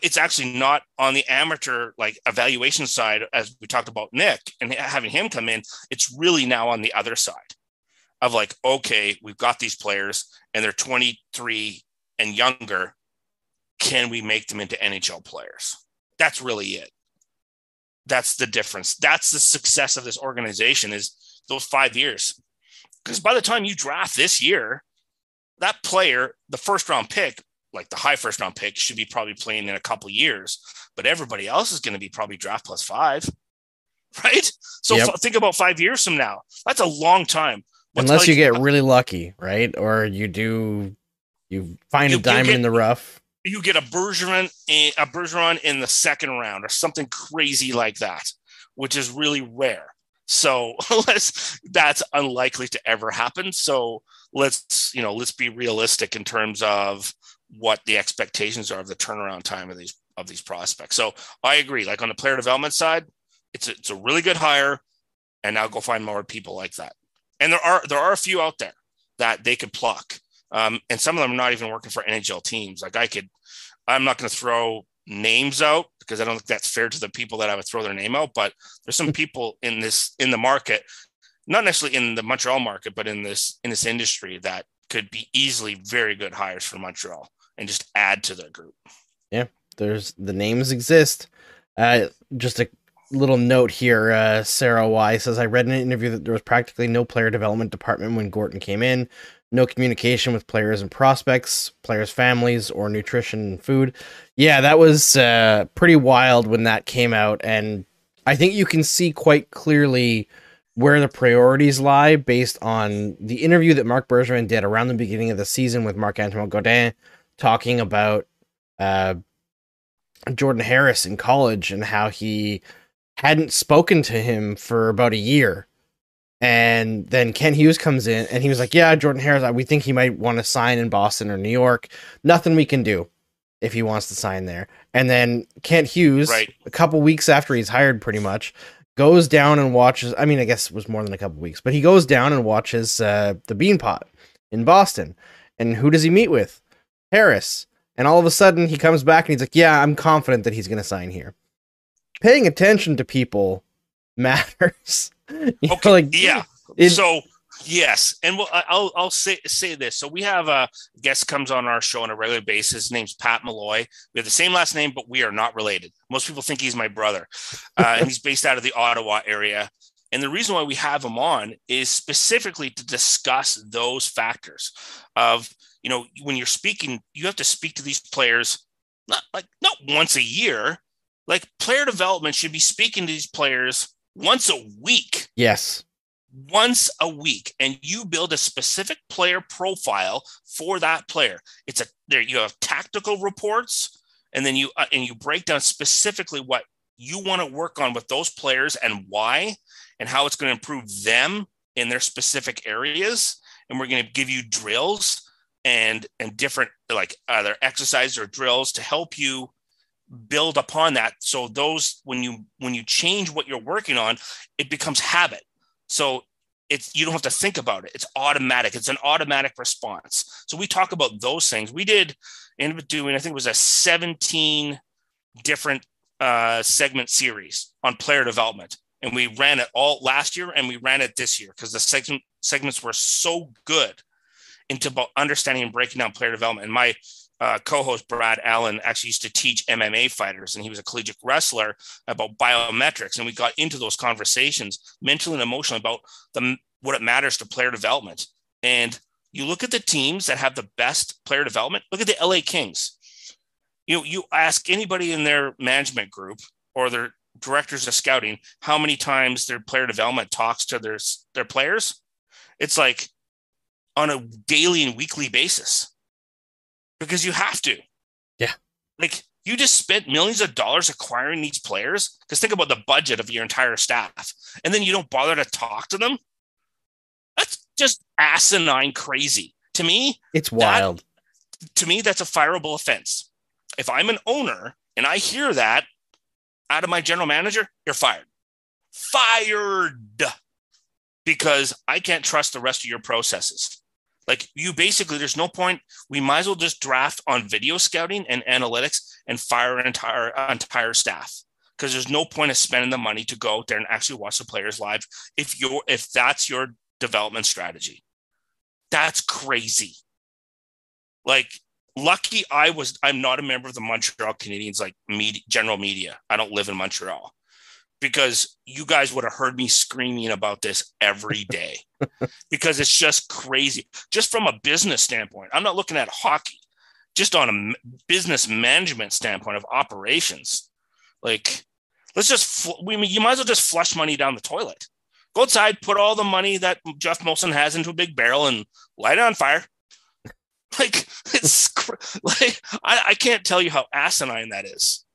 it's actually not on the amateur like evaluation side as we talked about Nick and having him come in. It's really now on the other side of like, okay, we've got these players and they're 23 and younger. Can we make them into NHL players? That's really it. That's the difference. That's the success of this organization is those five years. Because by the time you draft this year, that player, the first round pick, like the high first round pick, should be probably playing in a couple years. But everybody else is going to be probably draft plus five, right? So Yep. f- think about five years from now. That's a long time. What's Unless like- you get really lucky, right? Or you do you find You- a diamond get- in the rough. you get a Bergeron, a Bergeron in the second round or something crazy like that, which is really rare. So let's that's unlikely to ever happen. So let's you know let's be realistic in terms of what the expectations are of the turnaround time of these of these prospects. So I agree. Like on the player development side, it's a, it's a really good hire, and now go find more people like that. And there are there are a few out there that they could pluck, um, and some of them are not even working for NHL teams. Like I could I'm not going to throw names out because I don't think that's fair to the people that I would throw their name out. But there's some people in this in the market, not necessarily in the Montreal market, but in this in this industry that could be easily very good hires for Montreal and just add to their group. Yeah, there's the names exist. Uh, just a little note here. Uh, Sarah Y says I read in an interview that there was practically no player development department when Gorton came in. No communication with players and prospects, players' families, or nutrition and food. Yeah, that was uh, pretty wild when that came out, and I think you can see quite clearly where the priorities lie based on the interview that Marc Bergevin did around the beginning of the season with Marc Antoine Godin, talking about uh, Jordan Harris in college and how he hadn't spoken to him for about a year. And then Kent Hughes comes in and he was like, Yeah, Jordan Harris, we think he might want to sign in Boston or New York. Nothing we can do if he wants to sign there. And then Kent Hughes, Right. a couple weeks after he's hired, pretty much, goes down and watches. I mean, I guess it was more than a couple weeks, but he goes down and watches uh, the Beanpot in Boston. And who does he meet with? Harris. And all of a sudden, he comes back and he's like, "Yeah, I'm confident that he's going to sign here." Paying attention to people matters. You know, Okay, like yeah. it- so yes, and we'll, I'll I'll say say this. So we have a guest comes on our show on a regular basis. His name's Pat Malloy. We have the same last name, but we are not related. Most people think he's my brother, uh, and he's based out of the Ottawa area. And the reason why we have him on is specifically to discuss those factors of you know when you're speaking, you have to speak to these players not like not once a year. Like player development should be speaking to these players once a week. Yes, once a week. And you build a specific player profile for that player. It's a there you have tactical reports and then you uh, and you break down specifically what you want to work on with those players and why and how it's going to improve them in their specific areas and we're going to give you drills and and different like either exercises or drills to help you build upon that so those when you when you change what you're working on it becomes habit so it's you don't have to think about it. It's automatic. It's an automatic response. So we talk about those things. We did end up doing, I think it was a 17 different uh, segment series on player development. And we ran it all last year and we ran it this year because the segment segments were so good into about understanding and breaking down player development. And my uh, co-host Brad Allen actually used to teach MMA fighters, and he was a collegiate wrestler about biometrics, and we got into those conversations mentally and emotionally about the what it matters to player development. And you look at the teams that have the best player development. Look at the LA Kings. You know, you ask anybody in their management group or their directors of scouting how many times their player development talks to their their players. It's like on a daily and weekly basis because you have to. Yeah. Like you just spent millions of dollars acquiring these players because think about the budget of your entire staff and then you don't bother to talk to them. That's just asinine crazy. To me, it's wild. to me, that's a fireable offense. If I'm an owner and I hear that out of my general manager, you're fired. Fired because I can't trust the rest of your processes. Like you basically, there's no point. We might as well just draft on video scouting and analytics and fire an entire entire staff because there's no point of spending the money to go out there and actually watch the players live if you're if that's your development strategy. That's crazy. Like lucky I was I'm not a member of the Montreal Canadiens like media, general media. I don't live in Montreal because you guys would have heard me screaming about this every day because it's just crazy. Just from a business standpoint, I'm not looking at hockey, just on a business management standpoint of operations. Like, let's just, we mean, you might as well just flush money down the toilet. Go outside, put all the money that Geoff Molson has into a big barrel and light it on fire. Like, it's like, I, I can't tell you how asinine that is.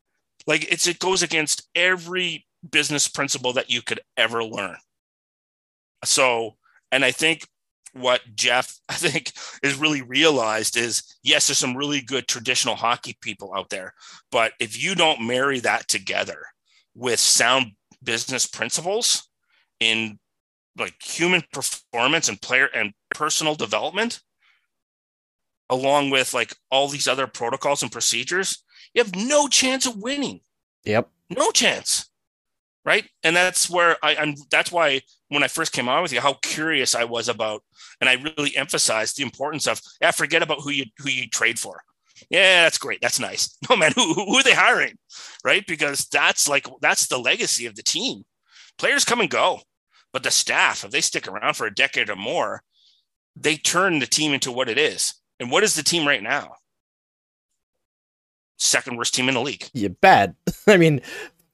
Like, it's, it goes against every business principle that you could ever learn. So, and I think what Jeff, I think, is really realized is yes, there's some really good traditional hockey people out there, but if you don't marry that together with sound business principles in like human performance and player and personal development, along with like all these other protocols and procedures, you have no chance of winning. Yep. No chance. Right? And that's where I, i'm that's why when i first came on with you how curious i was about and i really emphasized the importance of yeah forget about who you who you trade for. Yeah that's great. That's nice. No man who, who are they hiring? Right? Because that's like that's the legacy of the team. Players come and go but the staff if they stick around for a decade or more they turn the team into what it is and what is the team right now second worst team in the league Yeah, bad. I mean,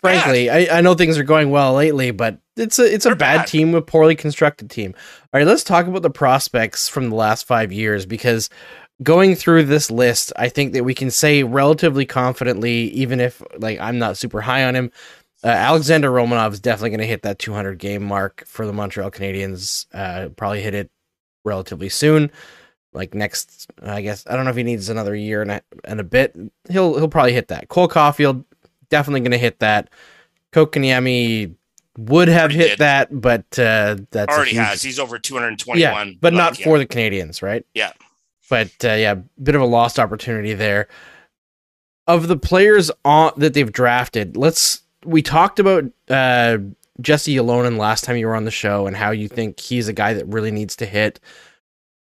frankly, I, I know things are going well lately, but it's a it's a bad, bad. team, a poorly constructed team. All right, let's talk about the prospects from the last five years because going through this list, I think that we can say relatively confidently, even if like I'm not super high on him. Uh, Alexander Romanov is definitely going to hit that 200 game mark for the Montreal Canadiens. Uh, probably hit it relatively soon, like next. I guess I don't know if he needs another year and a, and a bit. He'll he'll probably hit that. Cole Caufield definitely going to hit that. Kotkaniemi would have hit did. that, but uh, that's Already huge- has. He's over 221. yeah, but not yeah. for the Canadiens, right? Yeah. But uh, yeah, bit of a lost opportunity there. Of the players on that they've drafted, let's we talked about uh, Jesse Ylönen last time you were on the show and how you think he's a guy that really needs to hit.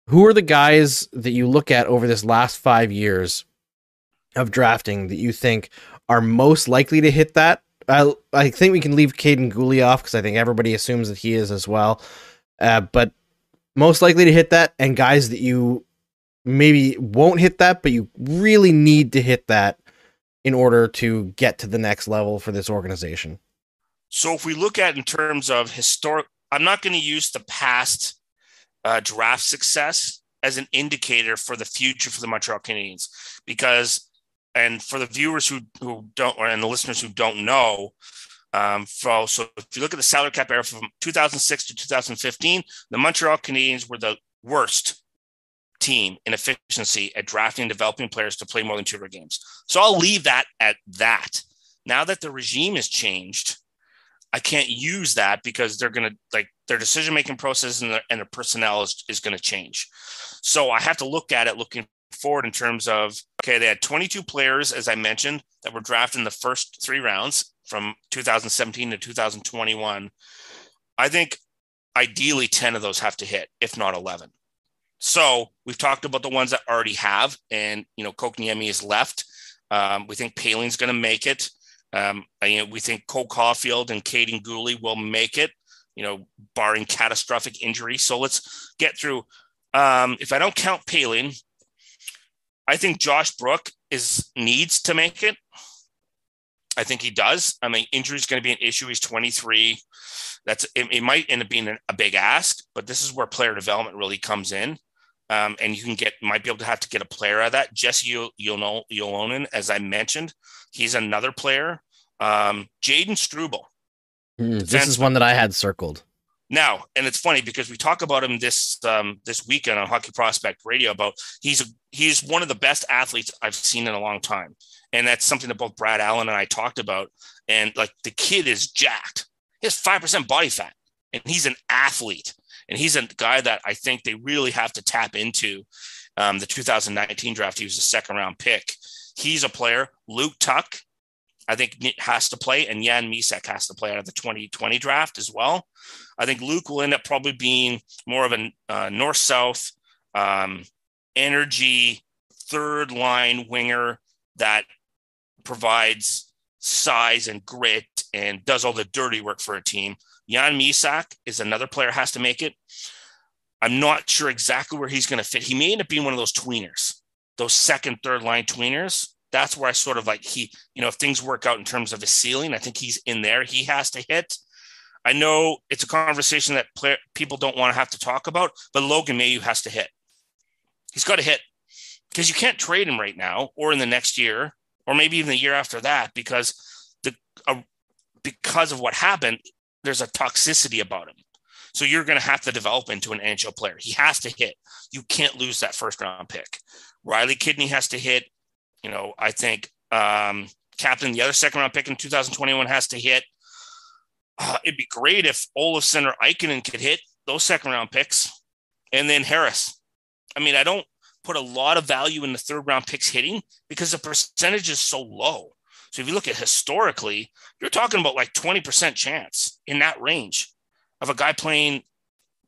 Who are the guys that you look at over this last five years of drafting that you think are most likely to hit that? I I think we can leave Kaiden Guhle off because I think everybody assumes that he is as well. Uh, but most likely to hit that, and guys that you maybe won't hit that, but you really need to hit that in order to get to the next level for this organization. So if we look at in terms of historic, I'm not going to use the past uh, draft success as an indicator for the future for the Montreal Canadiens because, and for the viewers who who don't and the listeners who don't know, um, for, so if you look at the salary cap era from 2006 to 2015, the Montreal Canadiens were the worst team in efficiency at drafting and developing players to play more than 200 games. So I'll leave that at that. Now that the regime has changed, I can't use that because they're going to like their decision making process and their, and their personnel is, is going to change. So I have to look at it looking forward in terms of okay, they had 22 players, as I mentioned, that were drafted in the first three rounds from 2017 to 2021. I think ideally 10 of those have to hit, if not 11. So we've talked about the ones that already have, and you know, Kotkaniemi is left. Um, we think Poehling's going to make it. Um, you know, we think Cole Caufield and Kaiden Guhle will make it. You know, barring catastrophic injury. So let's get through. Um, if I don't count Poehling, I think Josh Brook is needs to make it. I think he does. I mean, injury is going to be an issue. He's 23. That's it, it might end up being a big ask, but this is where player development really comes in. Um, and you can get might be able to have to get a player out of that. Jesse Yo- Yono- Ylönen, as I mentioned, he's another player. Um, Jayden Struble. Hmm, this is one that I had circled. Now, and it's funny because we talk about him this um, this weekend on Hockey Prospect Radio about he's a, he's one of the best athletes I've seen in a long time, and that's something that both Brad Allen and I talked about. And like the kid is jacked; he has five percent body fat, and he's an athlete, and he's a guy that I think they really have to tap into. Um, the 2019 draft, he was a second round pick. He's a player. Luke Tuch, I think has to play, and Jan Mysak has to play out of the 2020 draft as well. I think Luke will end up probably being more of a uh, north south um, energy third line winger that provides size and grit and does all the dirty work for a team. Jan Mysak is another player has to make it. I'm not sure exactly where he's going to fit. He may end up being one of those tweeners, those second, third line tweeners. That's where I sort of like he, you know, if things work out in terms of his ceiling, I think he's in there. He has to hit. I know it's a conversation that player, people don't want to have to talk about, but Logan Mailloux has to hit. He's got to hit because you can't trade him right now or in the next year or maybe even the year after that because the uh, because of what happened, there's a toxicity about him. So you're going to have to develop into an NHL player. He has to hit. You can't lose that first round pick. Riley Kidney has to hit. You know, I think um, Kapanen, the other second round pick in 2021 has to hit. Uh, it'd be great if Olofsson or Ikonen could hit those second round picks. And then Harris. I mean, I don't put a lot of value in the third round picks hitting because the percentage is so low. So if you look at historically, you're talking about like 20% chance in that range of a guy playing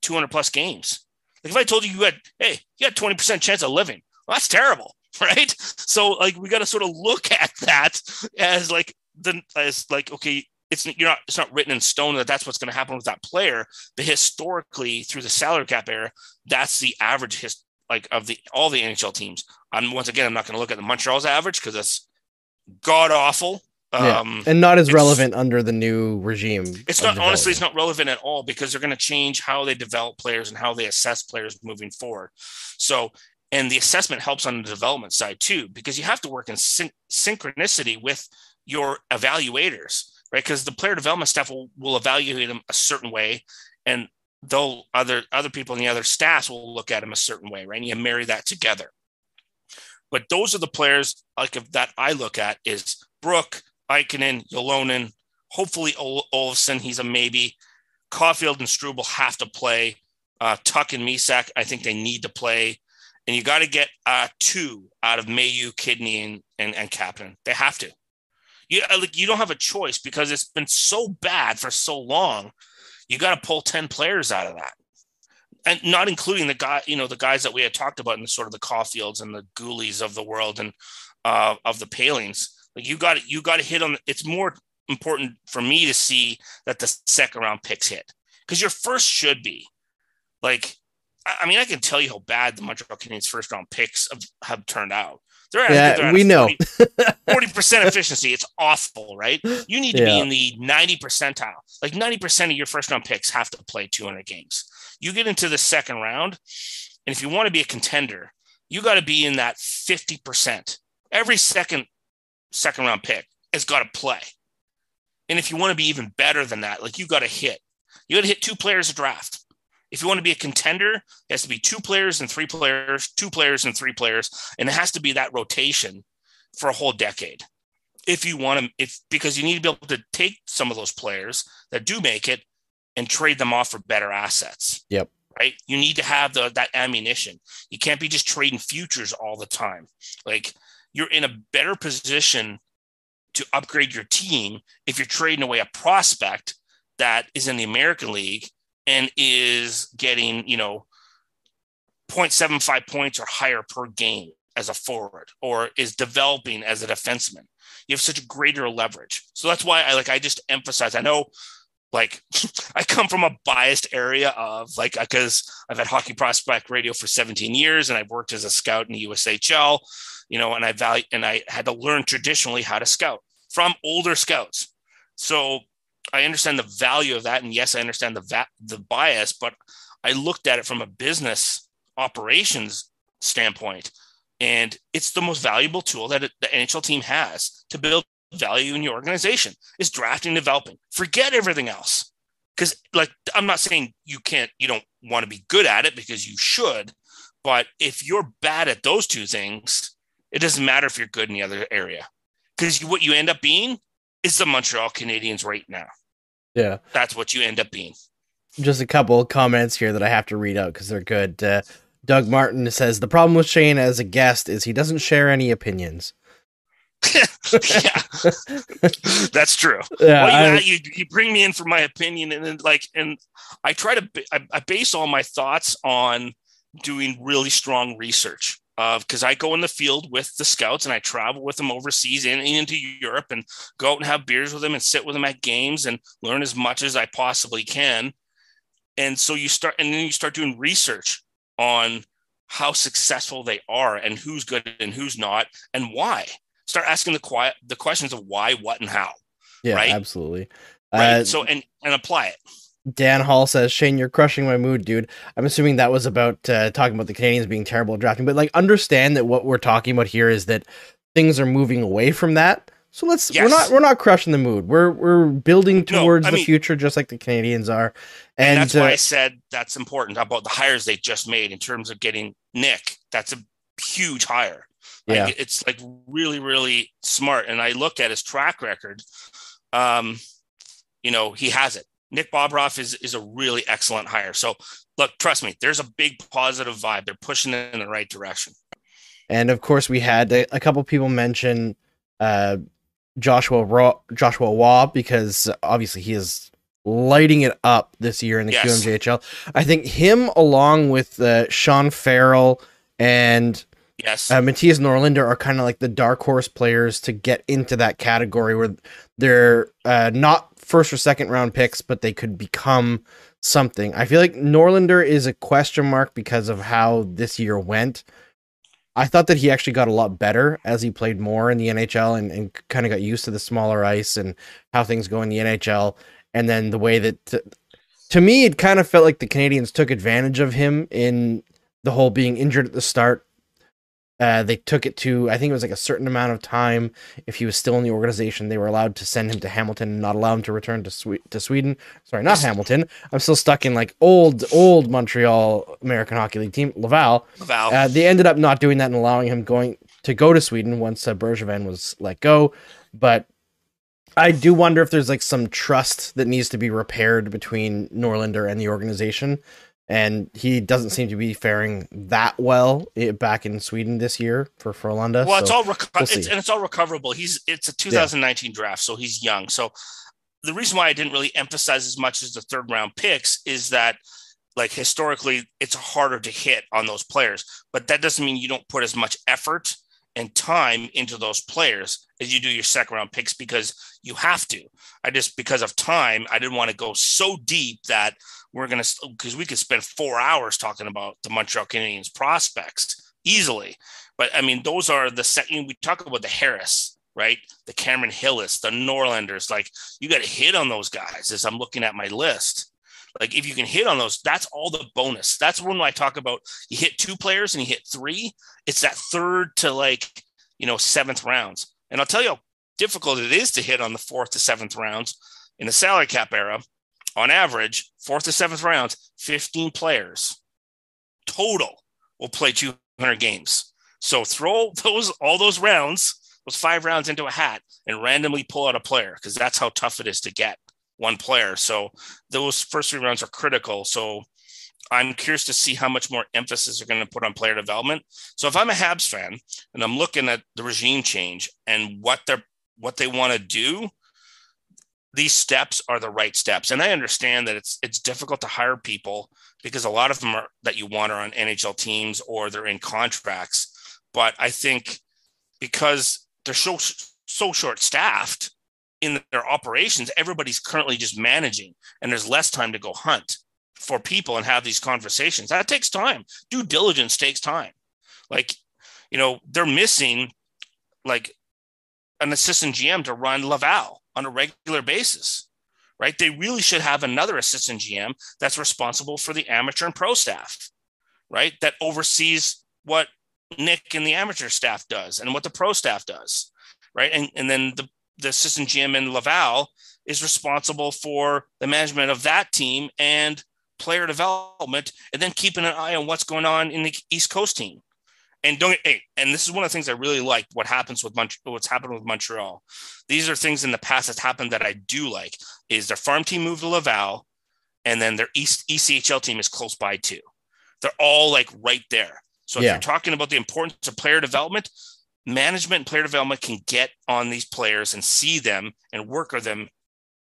200 plus games. Like if I told you you had, hey, you had 20% chance of living, well, that's terrible, right? So like we got to sort of look at that as like the as like okay, it's you're not it's not written in stone that that's what's going to happen with that player, but historically through the salary cap era, that's the average his like of the all the NHL teams. I'm once again I'm not going to look at the Montreal's average because that's god awful. Yeah. Um, and not as relevant under the new regime. it's not honestly it's not relevant at all because they're going to change how they develop players and how they assess players moving forward so and the assessment helps on the development side too because you have to work in syn- synchronicity with your evaluators right because the player development staff will, will evaluate them a certain way and they'll other other people in the other staffs will look at them a certain way right and you marry that together but those are the players like that I look at is Brook, Ikonen, Ylönen, hopefully Ol- he's a maybe. Caufield and Struble have to play. Uh, Tuch and Mysak, I think they need to play. And you got to get uh, two out of Mailloux, Kidney, and, and, and. They have to. You, uh, like, you don't have a choice because it's been so bad for so long. You got to pull 10 players out of that. And not including the guy, you know, the guys that we had talked about in the sort of the Caufields and the Guhles of the world and uh, of the Poehlings. Like you got you got to hit on. It's more important for me to see that the second round picks hit because your first should be like. I mean, I can tell you how bad the Montreal Canadiens first round picks have, have turned out. They're at, Yeah, we know. 40 percent efficiency. It's awful, right? You need to be in the 90 percentile. Like 90 percent of your first round picks have to play 200 games. You get into the second round, and if you want to be a contender, you got to be in that 50 percent. Every second second round pick has got to play. And if you want to be even better than that, like you got to hit, you got to hit two players a draft. If you want to be a contender, it has to be two players and three players, two players and three players, and it has to be that rotation for a whole decade. If you want to, if because you need to be able to take some of those players that do make it and trade them off for better assets. Yep. Right. You need to have the that ammunition. You can't be just trading futures all the time. Like you're in a better position to upgrade your team if you're trading away a prospect that is in the American League and is getting, you know, 0.75 points or higher per game as a forward or is developing as a defenseman. You have such greater leverage. So that's why I like I just emphasize. I know like I come from a biased area of like because I've had hockey prospect radio for 17 years and I've worked as a scout in the USHL, you know, and I value and I had to learn traditionally how to scout from older scouts. So I understand the value of that, and yes, I understand the va- the bias, but I looked at it from a business operations standpoint, and it's the most valuable tool that the NHL team has to build value in your organization. Is drafting, developing. Forget everything else, because like I'm not saying you can't, you don't want to be good at it because you should, but if you're bad at those two things, it doesn't matter if you're good in the other area, because what you end up being is the Montreal Canadiens right now. Yeah. That's what you end up being. Just a couple of comments here that I have to read out because they're good. Uh, Doug Martin says the problem with Shane as a guest is he doesn't share any opinions. yeah, that's true. Yeah, well, you, I- you you bring me in for my opinion, and then like, and I try to I, I base all my thoughts on doing really strong research. Of because I go in the field with the scouts and I travel with them overseas and into Europe and go out and have beers with them and sit with them at games and learn as much as I possibly can. And so you start, and then you start doing research on how successful they are and who's good and who's not and why. Start asking the quiet the questions of why, what, and how. yeah, right? absolutely. Right. Uh, so and and apply it. Dan Hall says, Shane, you're crushing my mood, dude. I'm assuming that was about uh, talking about the Canadiens being terrible at drafting, but like understand that what we're talking about here is that things are moving away from that. So let's we're not we're not crushing the mood. We're we're building towards I the mean- future just like the Canadiens are. And, And, that's why uh, I said that's important about the hires they just made in terms of getting Nick. That's a huge hire. Like, Yeah. it's like really, really smart. And I looked at his track record. Um, you know, he has it. Nick Bobrov is is a really excellent hire. So look, trust me, there's a big positive vibe. They're pushing it in the right direction. And of course, we had a, a couple people mention uh, Joshua Raw, Joshua Waugh because obviously he is lighting it up this year in the Yes. QMJHL. I think him along with uh, Sean Farrell and Yes. uh, Mattias Norlinder are kind of like the dark horse players to get into that category where they're uh, not first or second round picks, but they could become something. I feel like Norlander is a question mark because of how this year went. I thought that he actually got a lot better as he played more in the NHL and, and kind of got used to the smaller ice and how things go in the NHL. And then the way that, to, to me, it kind of felt like the Canadiens took advantage of him in the whole being injured at the start uh, they took it to I think it was like a certain amount of time. If he was still in the organization, they were allowed to send him to Hamilton and not allow him to return to Swe- to Sweden. Sorry, not Hamilton. I'm still stuck in like old old Montreal American Hockey League team Laval. Laval. Uh, they ended up not doing that and allowing him going to go to Sweden once uh, Bergevin was let go. But I do wonder if there's like some trust that needs to be repaired between Norlinder and the organization and he doesn't seem to be faring that well eh, back in Sweden this year for Frölunda. Well, it's all reco- we'll it's, and it's all recoverable. He's it's a 2019 draft, so he's young. So the reason why I didn't really emphasize as much as the third round picks is that like historically it's harder to hit on those players, but that doesn't mean you don't put as much effort and time into those players as you do your second round picks because you have to. I just because of time, I didn't want to go so deep that we're going to because we could spend four hours talking about the Montreal Canadiens prospects easily. But I mean, those are the second we talk about the Harris, right? The Cameron Hillis, the Norlinders. Like you got to hit on those guys as I'm looking at my list. Like if you can hit on those, that's all the bonus. That's when I talk about you hit two players and you hit three. It's that third to like you know seventh rounds. And I'll tell you how difficult it is to hit on the fourth to seventh rounds in the salary cap era on average, fourth to seventh rounds, 15 players total will play 200 games. So throw those all those rounds, those five rounds into a hat and randomly pull out a player because that's how tough it is to get one player. So those first three rounds are critical. So I'm curious to see how much more emphasis they're going to put on player development. So if I'm a Habs fan and I'm looking at the regime change and what they're what they want to do, these steps are the right steps. And I understand that it's it's difficult to hire people because a lot of them are that you want are on NHL teams or they're in contracts. But I think because they're so so short staffed in their operations, everybody's currently just managing and there's less time to go hunt for people and have these conversations. That takes time. Due diligence takes time. Like, you know, they're missing like an assistant GM to run Laval on a regular basis, right? They really should have another assistant GM that's responsible for the amateur and pro staff, right? That oversees what Nick and the amateur staff does and what the pro staff does, right? And, and then the, the assistant GM in Laval is responsible for the management of that team and player development, and then keeping an eye on what's going on in the East Coast team. And don't hey, and this is one of the things I really like. What happens with Mont- what's happened with Montreal. These are things in the past that's happened that I do like. Is their farm team moved to Laval, and then their East ECHL team is close by too. They're all like right there. So if Yeah. you're talking about the importance of player development, management and player development can get on these players and see them and work with them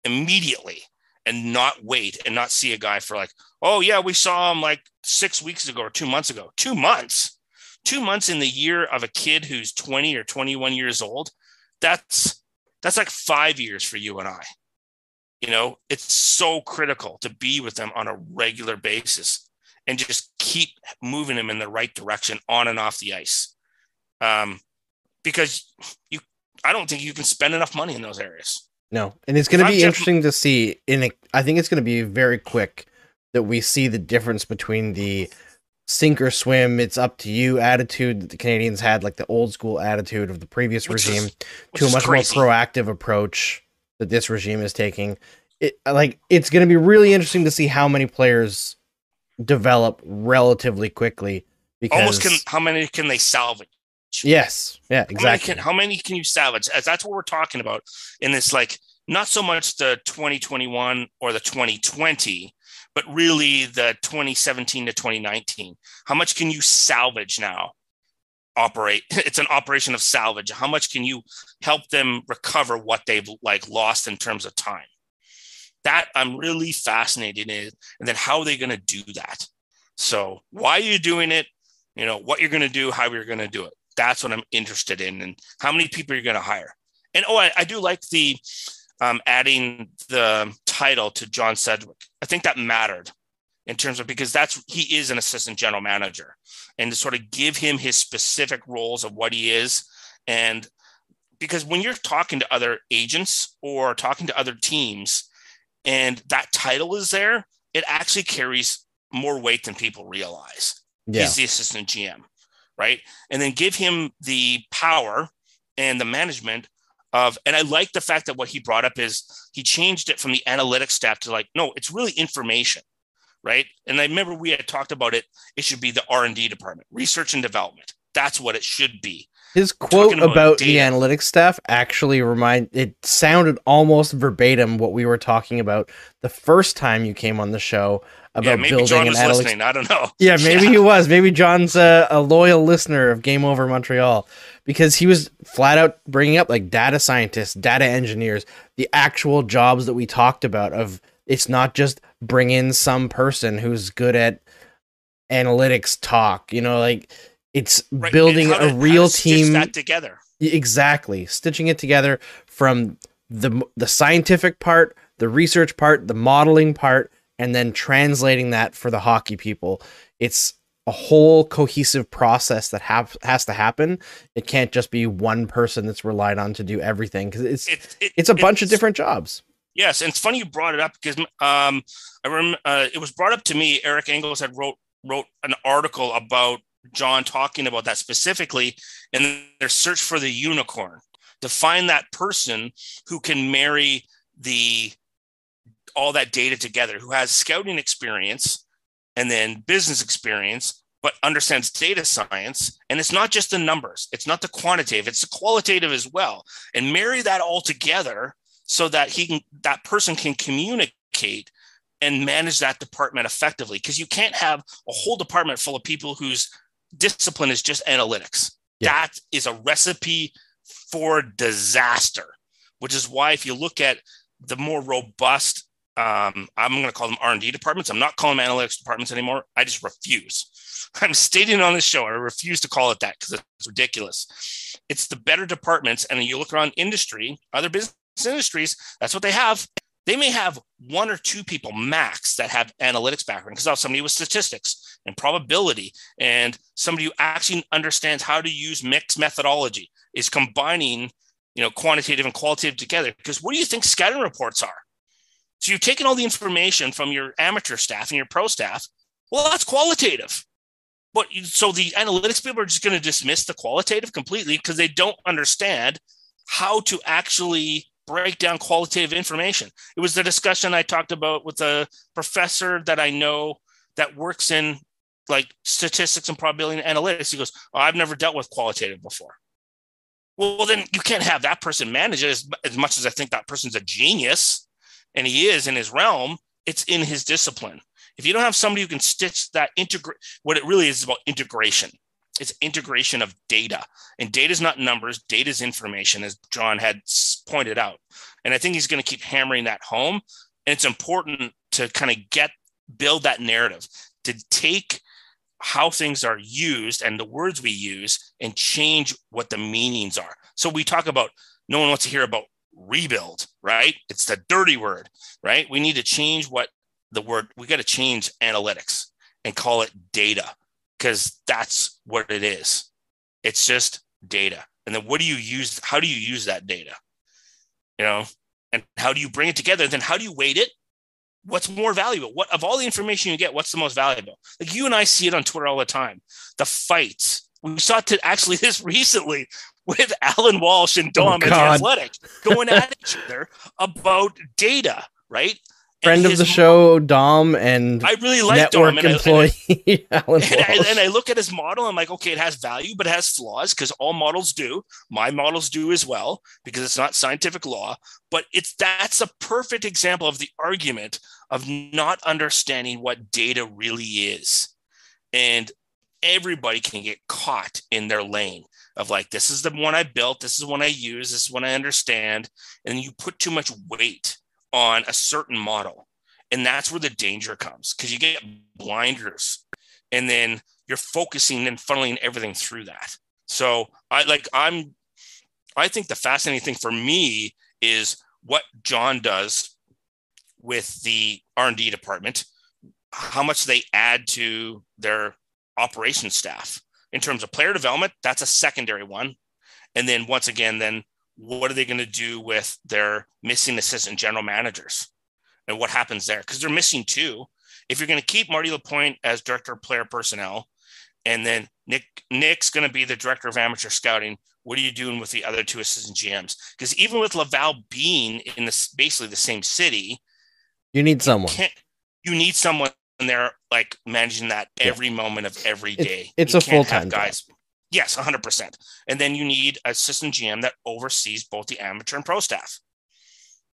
immediately and not wait and not see a guy for like, oh yeah, we saw him like six weeks ago or two months ago. Two months, two months in the year of a kid who's 20 or 21 years old. That's that's like five years for you and I. You know, it's so critical to be with them on a regular basis and just keep moving them in the right direction on and off the ice. Um, because you, I don't think you can spend enough money in those areas. No, and it's going to be Jeff- interesting to see. In a, I think it's going to be very quick that we see the difference between the sink or swim, it's up to you attitude that the Canadiens had, like the old school attitude of the previous Which regime, which to a much crazy. more proactive approach that this regime is taking. It like it's going to be really interesting to see how many players develop relatively quickly. Because Almost can how many can they salvage? yes, yeah, How many, exactly. can, how many can you salvage? As that's what we're talking about in this, like not so much the 2021 or the 2020, but really the 2017 to 2019. How much can you salvage now? Operate. It's an operation of salvage. How much can you help them recover what they've like lost in terms of time? That I'm really fascinated in, and then how are they going to do that? So why are you doing it? You know what you're going to do, how you're going to do it. That's what I'm interested in, and how many people you're going to hire. And oh, I, I do like the um, adding the title to John Sedgwick. I think that mattered in terms of because that's he is an assistant general manager and to sort of give him his specific roles of what he is and because when you're talking to other agents or talking to other teams and that title is there it actually carries more weight than people realize Yeah. he's the assistant gm right and then give him the power and the management of and i like the fact that what he brought up is he changed it from the analytics staff to like no it's really information right? And i remember we had talked about it. It should be the r&d department research and development. That's what it should be His quote about about, the analytics staff actually remind it sounded almost verbatim what we were talking about the first time you came on the show about yeah maybe building john an was analytics listening i don't know Yeah, maybe he was. Maybe John's a, a loyal listener of Game Over Montreal because he was flat out bringing up like data scientists, data engineers, the actual jobs that we talked about. Of it's not just bring in some person who's good at analytics talk. You know, like it's Right, building to- a real stitch team that together. Exactly. Stitching it together from the the scientific part the research part the modeling part and then translating that for the hockey people. It's a whole cohesive process that have, has to happen. It can't just be one person that's relied on to do everything because it's it, it, it's a bunch of different jobs. Yes, and it's funny you brought it up because um, I remember uh, it was brought up to me. Eric Engels had wrote wrote an article about John talking about that specifically, and their search for the unicorn to find that person who can marry the all that data together, who has scouting experience and then business experience, but understands data science. And it's not just the numbers; it's not the quantitative; it's the qualitative as well. And marry that all together so that he can that person can communicate and manage that department effectively because you can't have a whole department full of people whose discipline is just analytics Yeah. that is a recipe for disaster which is why if you look at the more robust um, i'm going to call them r&d departments i'm not calling them analytics departments anymore i just refuse i'm stating on this show i refuse to call it that because it's ridiculous it's the better departments and you look around industry other business industries, that's what they have. They may have one or two people max that have analytics background because somebody with statistics and probability and somebody who actually understands how to use mixed methodology is combining, you know, quantitative and qualitative together. Because what do you think scouting reports are? So you've taken all the information from your amateur staff and your pro staff. Well, that's qualitative. But so the analytics people are just going to dismiss the qualitative completely because they don't understand how to actually break down qualitative information. It was the discussion I talked about with a professor that I know that works in like statistics and probability and analytics. He goes, oh, I've never dealt with qualitative before. Well, then you can't have that person manage it as, as much as I think that person's a genius and he is in his realm. It's in his discipline. If you don't have somebody who can stitch that integrate, what it really is is about integration. It's integration of data, and data is not numbers. Data is information, as John had pointed out. And I think he's going to keep hammering that home. And it's important to kind of get build that narrative to take how things are used and the words we use and change what the meanings are. So we talk about no one wants to hear about rebuild, right? It's the dirty word, right? We need to change what the word, we got to change analytics and call it data because that's what it is. It's just data. And then what do you use? How do you use that data? You know, and how do you bring it together? Then how do you weight it? What's more valuable? What of all the information you get, what's the most valuable? Like you and I see it on Twitter all the time. The fights. We saw it to actually this recently with Allan Walsh and Dom oh, and the God. Athletic going at each other about data, right? Friend of the show dom and I really like network Dom, and I- and I- employee and I, and I look at his model. I'm like, okay, it has value, but it has flaws because all models do. My models do as well because it's not scientific law. But it's that's a perfect example of the argument of not understanding what data really is, and everybody can get caught in their lane of like, this is the one I built, this is one I use, this is one I understand, and you put too much weight on a certain model. And that's where the danger comes because you get blinders and then you're focusing and funneling everything through that. So I like I'm I think the fascinating thing for me is what John does with the R&D department how much they add to their operations staff in terms of player development. That's a secondary one. And then once again, then what are they going to do with their missing assistant general managers and what happens there? Because they're missing two. If you're going to keep Marty Lapointe as director of player personnel, and then Nick Nick's going to be the director of amateur scouting, what are you doing with the other two assistant GMs? Because even with Laval being in this basically the same city, you need someone. You need someone there like managing that every yeah. moment of every day. It's, it's a full time guys. Yes, 100%. And then you need a system GM that oversees both the amateur and pro staff.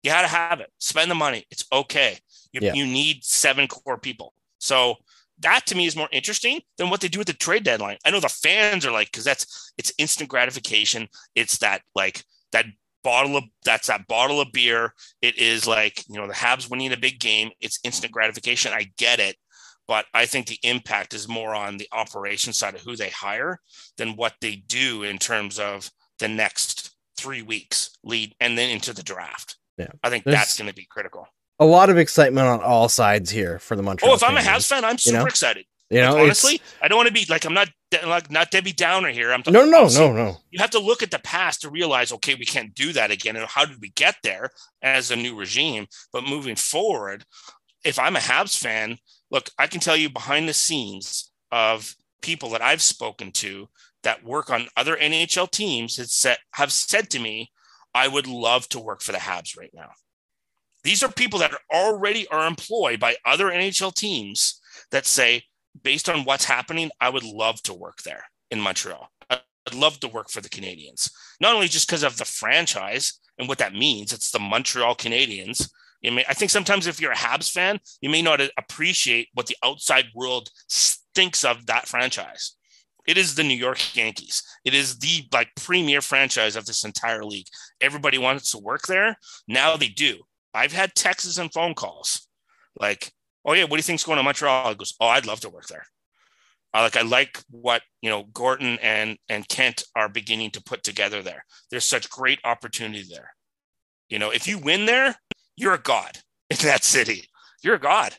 You got to have it. Spend the money. It's okay. You, yeah. you need seven core people. So that to me is more interesting than what they do with the trade deadline. I know the fans are like, because that's it's instant gratification. It's that like that bottle of that's that bottle of beer. It is like you know the Habs winning a big game. It's instant gratification. I get it, but I think the impact is more on the operation side of who they hire than what they do in terms of the next three weeks lead and then into the draft. Yeah, I think There's that's going to be critical. A lot of excitement on all sides here for the Montreal. Oh, if I'm a Habs fan, I'm super you know? excited. You know, like, honestly, I don't want to be like I'm not like not Debbie Downer here. I'm talking, no, no, no, no. You have to look at the past to realize, okay, we can't do that again, and how did we get there as a new regime? But moving forward, if I'm a Habs fan, look, I can tell you behind the scenes of people that I've spoken to that work on other NHL teams said, have said to me, I would love to work for the Habs right now. These are people that are already are employed by other NHL teams that say, based on what's happening, I would love to work there in Montreal. I'd love to work for the Canadiens, not only just because of the franchise and what that means. It's the Montreal Canadiens, you may, I think sometimes if you're a Habs fan, you may not appreciate what the outside world thinks of that franchise. It is the New York Yankees. It is the like premier franchise of this entire league. Everybody wants to work there. Now they do. I've had texts and phone calls like, "Oh yeah, what do you think's going on Montreal?" Goes, "Oh, I'd love to work there." I like I like what you know Gorton and and Kent are beginning to put together there. There's such great opportunity there. You know, if you win there, you're a god in that city. You're a god.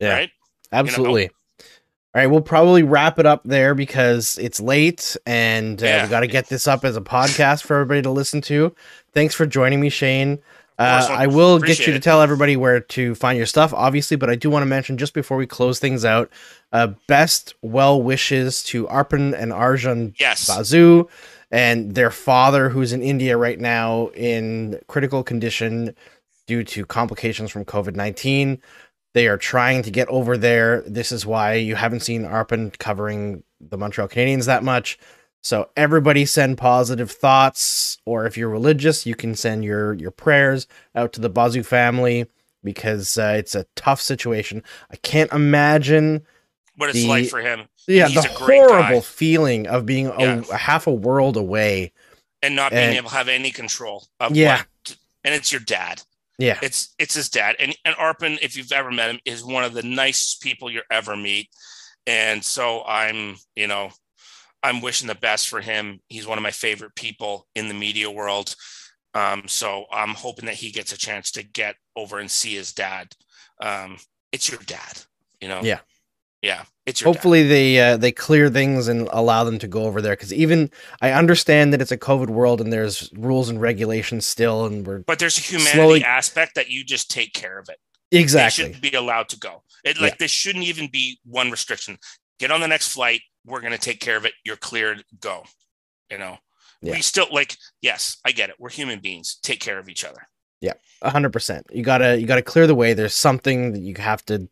Yeah. Right? Absolutely. You know? All right, we'll probably wrap it up there because it's late and uh, yeah. we got to get this up as a podcast for everybody to listen to. Thanks for joining me, Shane. Uh, I will get you to tell everybody where to find your stuff, obviously, but I do want to mention just before we close things out, uh, best well wishes to Arpon and Arjun yes. Basu and their father, who's in India right now in critical condition due to complications from COVID 19. They are trying to get over there. This is why you haven't seen Arpon covering the Montreal Canadiens that much. So everybody send positive thoughts, or if you're religious, you can send your your prayers out to the Basu family because uh, it's a tough situation. I can't imagine what it's the, like for him. Yeah, He's the horrible feeling of being yeah. a, a, half a world away and not being and, able to have any control. Of yeah, what, and it's your dad. Yeah. It's it's his dad. And and Arpon, if you've ever met him, is one of the nicest people you'll ever meet. And so I'm, you know, I'm wishing the best for him. He's one of my favorite people in the media world. Um, so I'm hoping that he gets a chance to get over and see his dad. Um, it's your dad, you know? Yeah. Yeah, it's hopefully dad. they uh, they clear things and allow them to go over there because even I understand that it's a COVID world and there's rules and regulations still, and we're but there's a humanity slowly... aspect that you just take care of it. Exactly, they shouldn't be allowed to go. It like yeah. this shouldn't even be one restriction. Get on the next flight. We're gonna take care of it. You're cleared. Go. You know, yeah. we still like. Yes, I get it. We're human beings. Take care of each other. Yeah, hundred percent. You gotta you gotta clear the way. There's something that you have to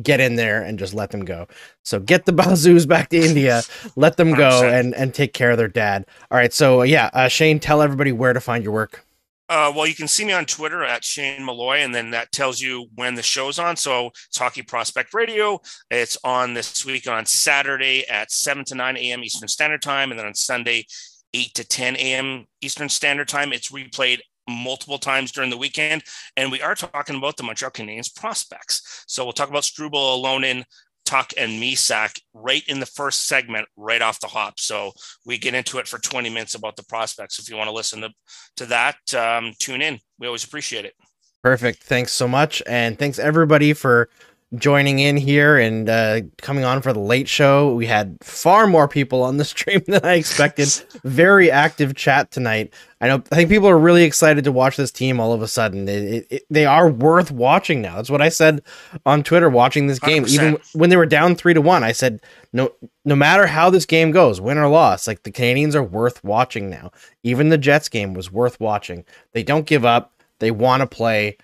get in there and just let them go. So get the Basus back to India, let them go and and take care of their dad. All right, so uh, yeah, uh, Shane, tell everybody where to find your work. Uh, well, you can see me on Twitter at Shane Malloy, and then that tells you when the show's on. So it's Hockey Prospect Radio. It's on this week on Saturday at 7 to 9 a.m. Eastern Standard Time, and then on Sunday, 8 to 10 a.m. Eastern Standard Time. It's replayed multiple times during the weekend. And we are talking about the Montreal Canadiens prospects. So we'll talk about Struble, Ylönen, Tuch, and Mysak right in the first segment, right off the hop. So we get into it for 20 minutes about the prospects. If you want to listen to, to that, um, tune in. We always appreciate it. Perfect. Thanks so much. And thanks everybody for joining in here and uh, coming on for the late show. We had far more people on the stream than I expected. Very active chat tonight. I know. I think people are really excited to watch this team. All of a sudden, it, it, it, they are worth watching now. That's what I said on Twitter. Watching this game, 100%. even when they were down three to one, I said no. No matter how this game goes, win or loss, like the Canadiens are worth watching now. Even the Jets game was worth watching. They don't give up. They want to play.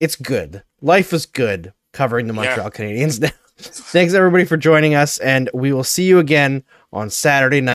It's good. Life is good covering the Yeah. Montreal Canadiens now. Thanks everybody for joining us, and we will see you again on Saturday night.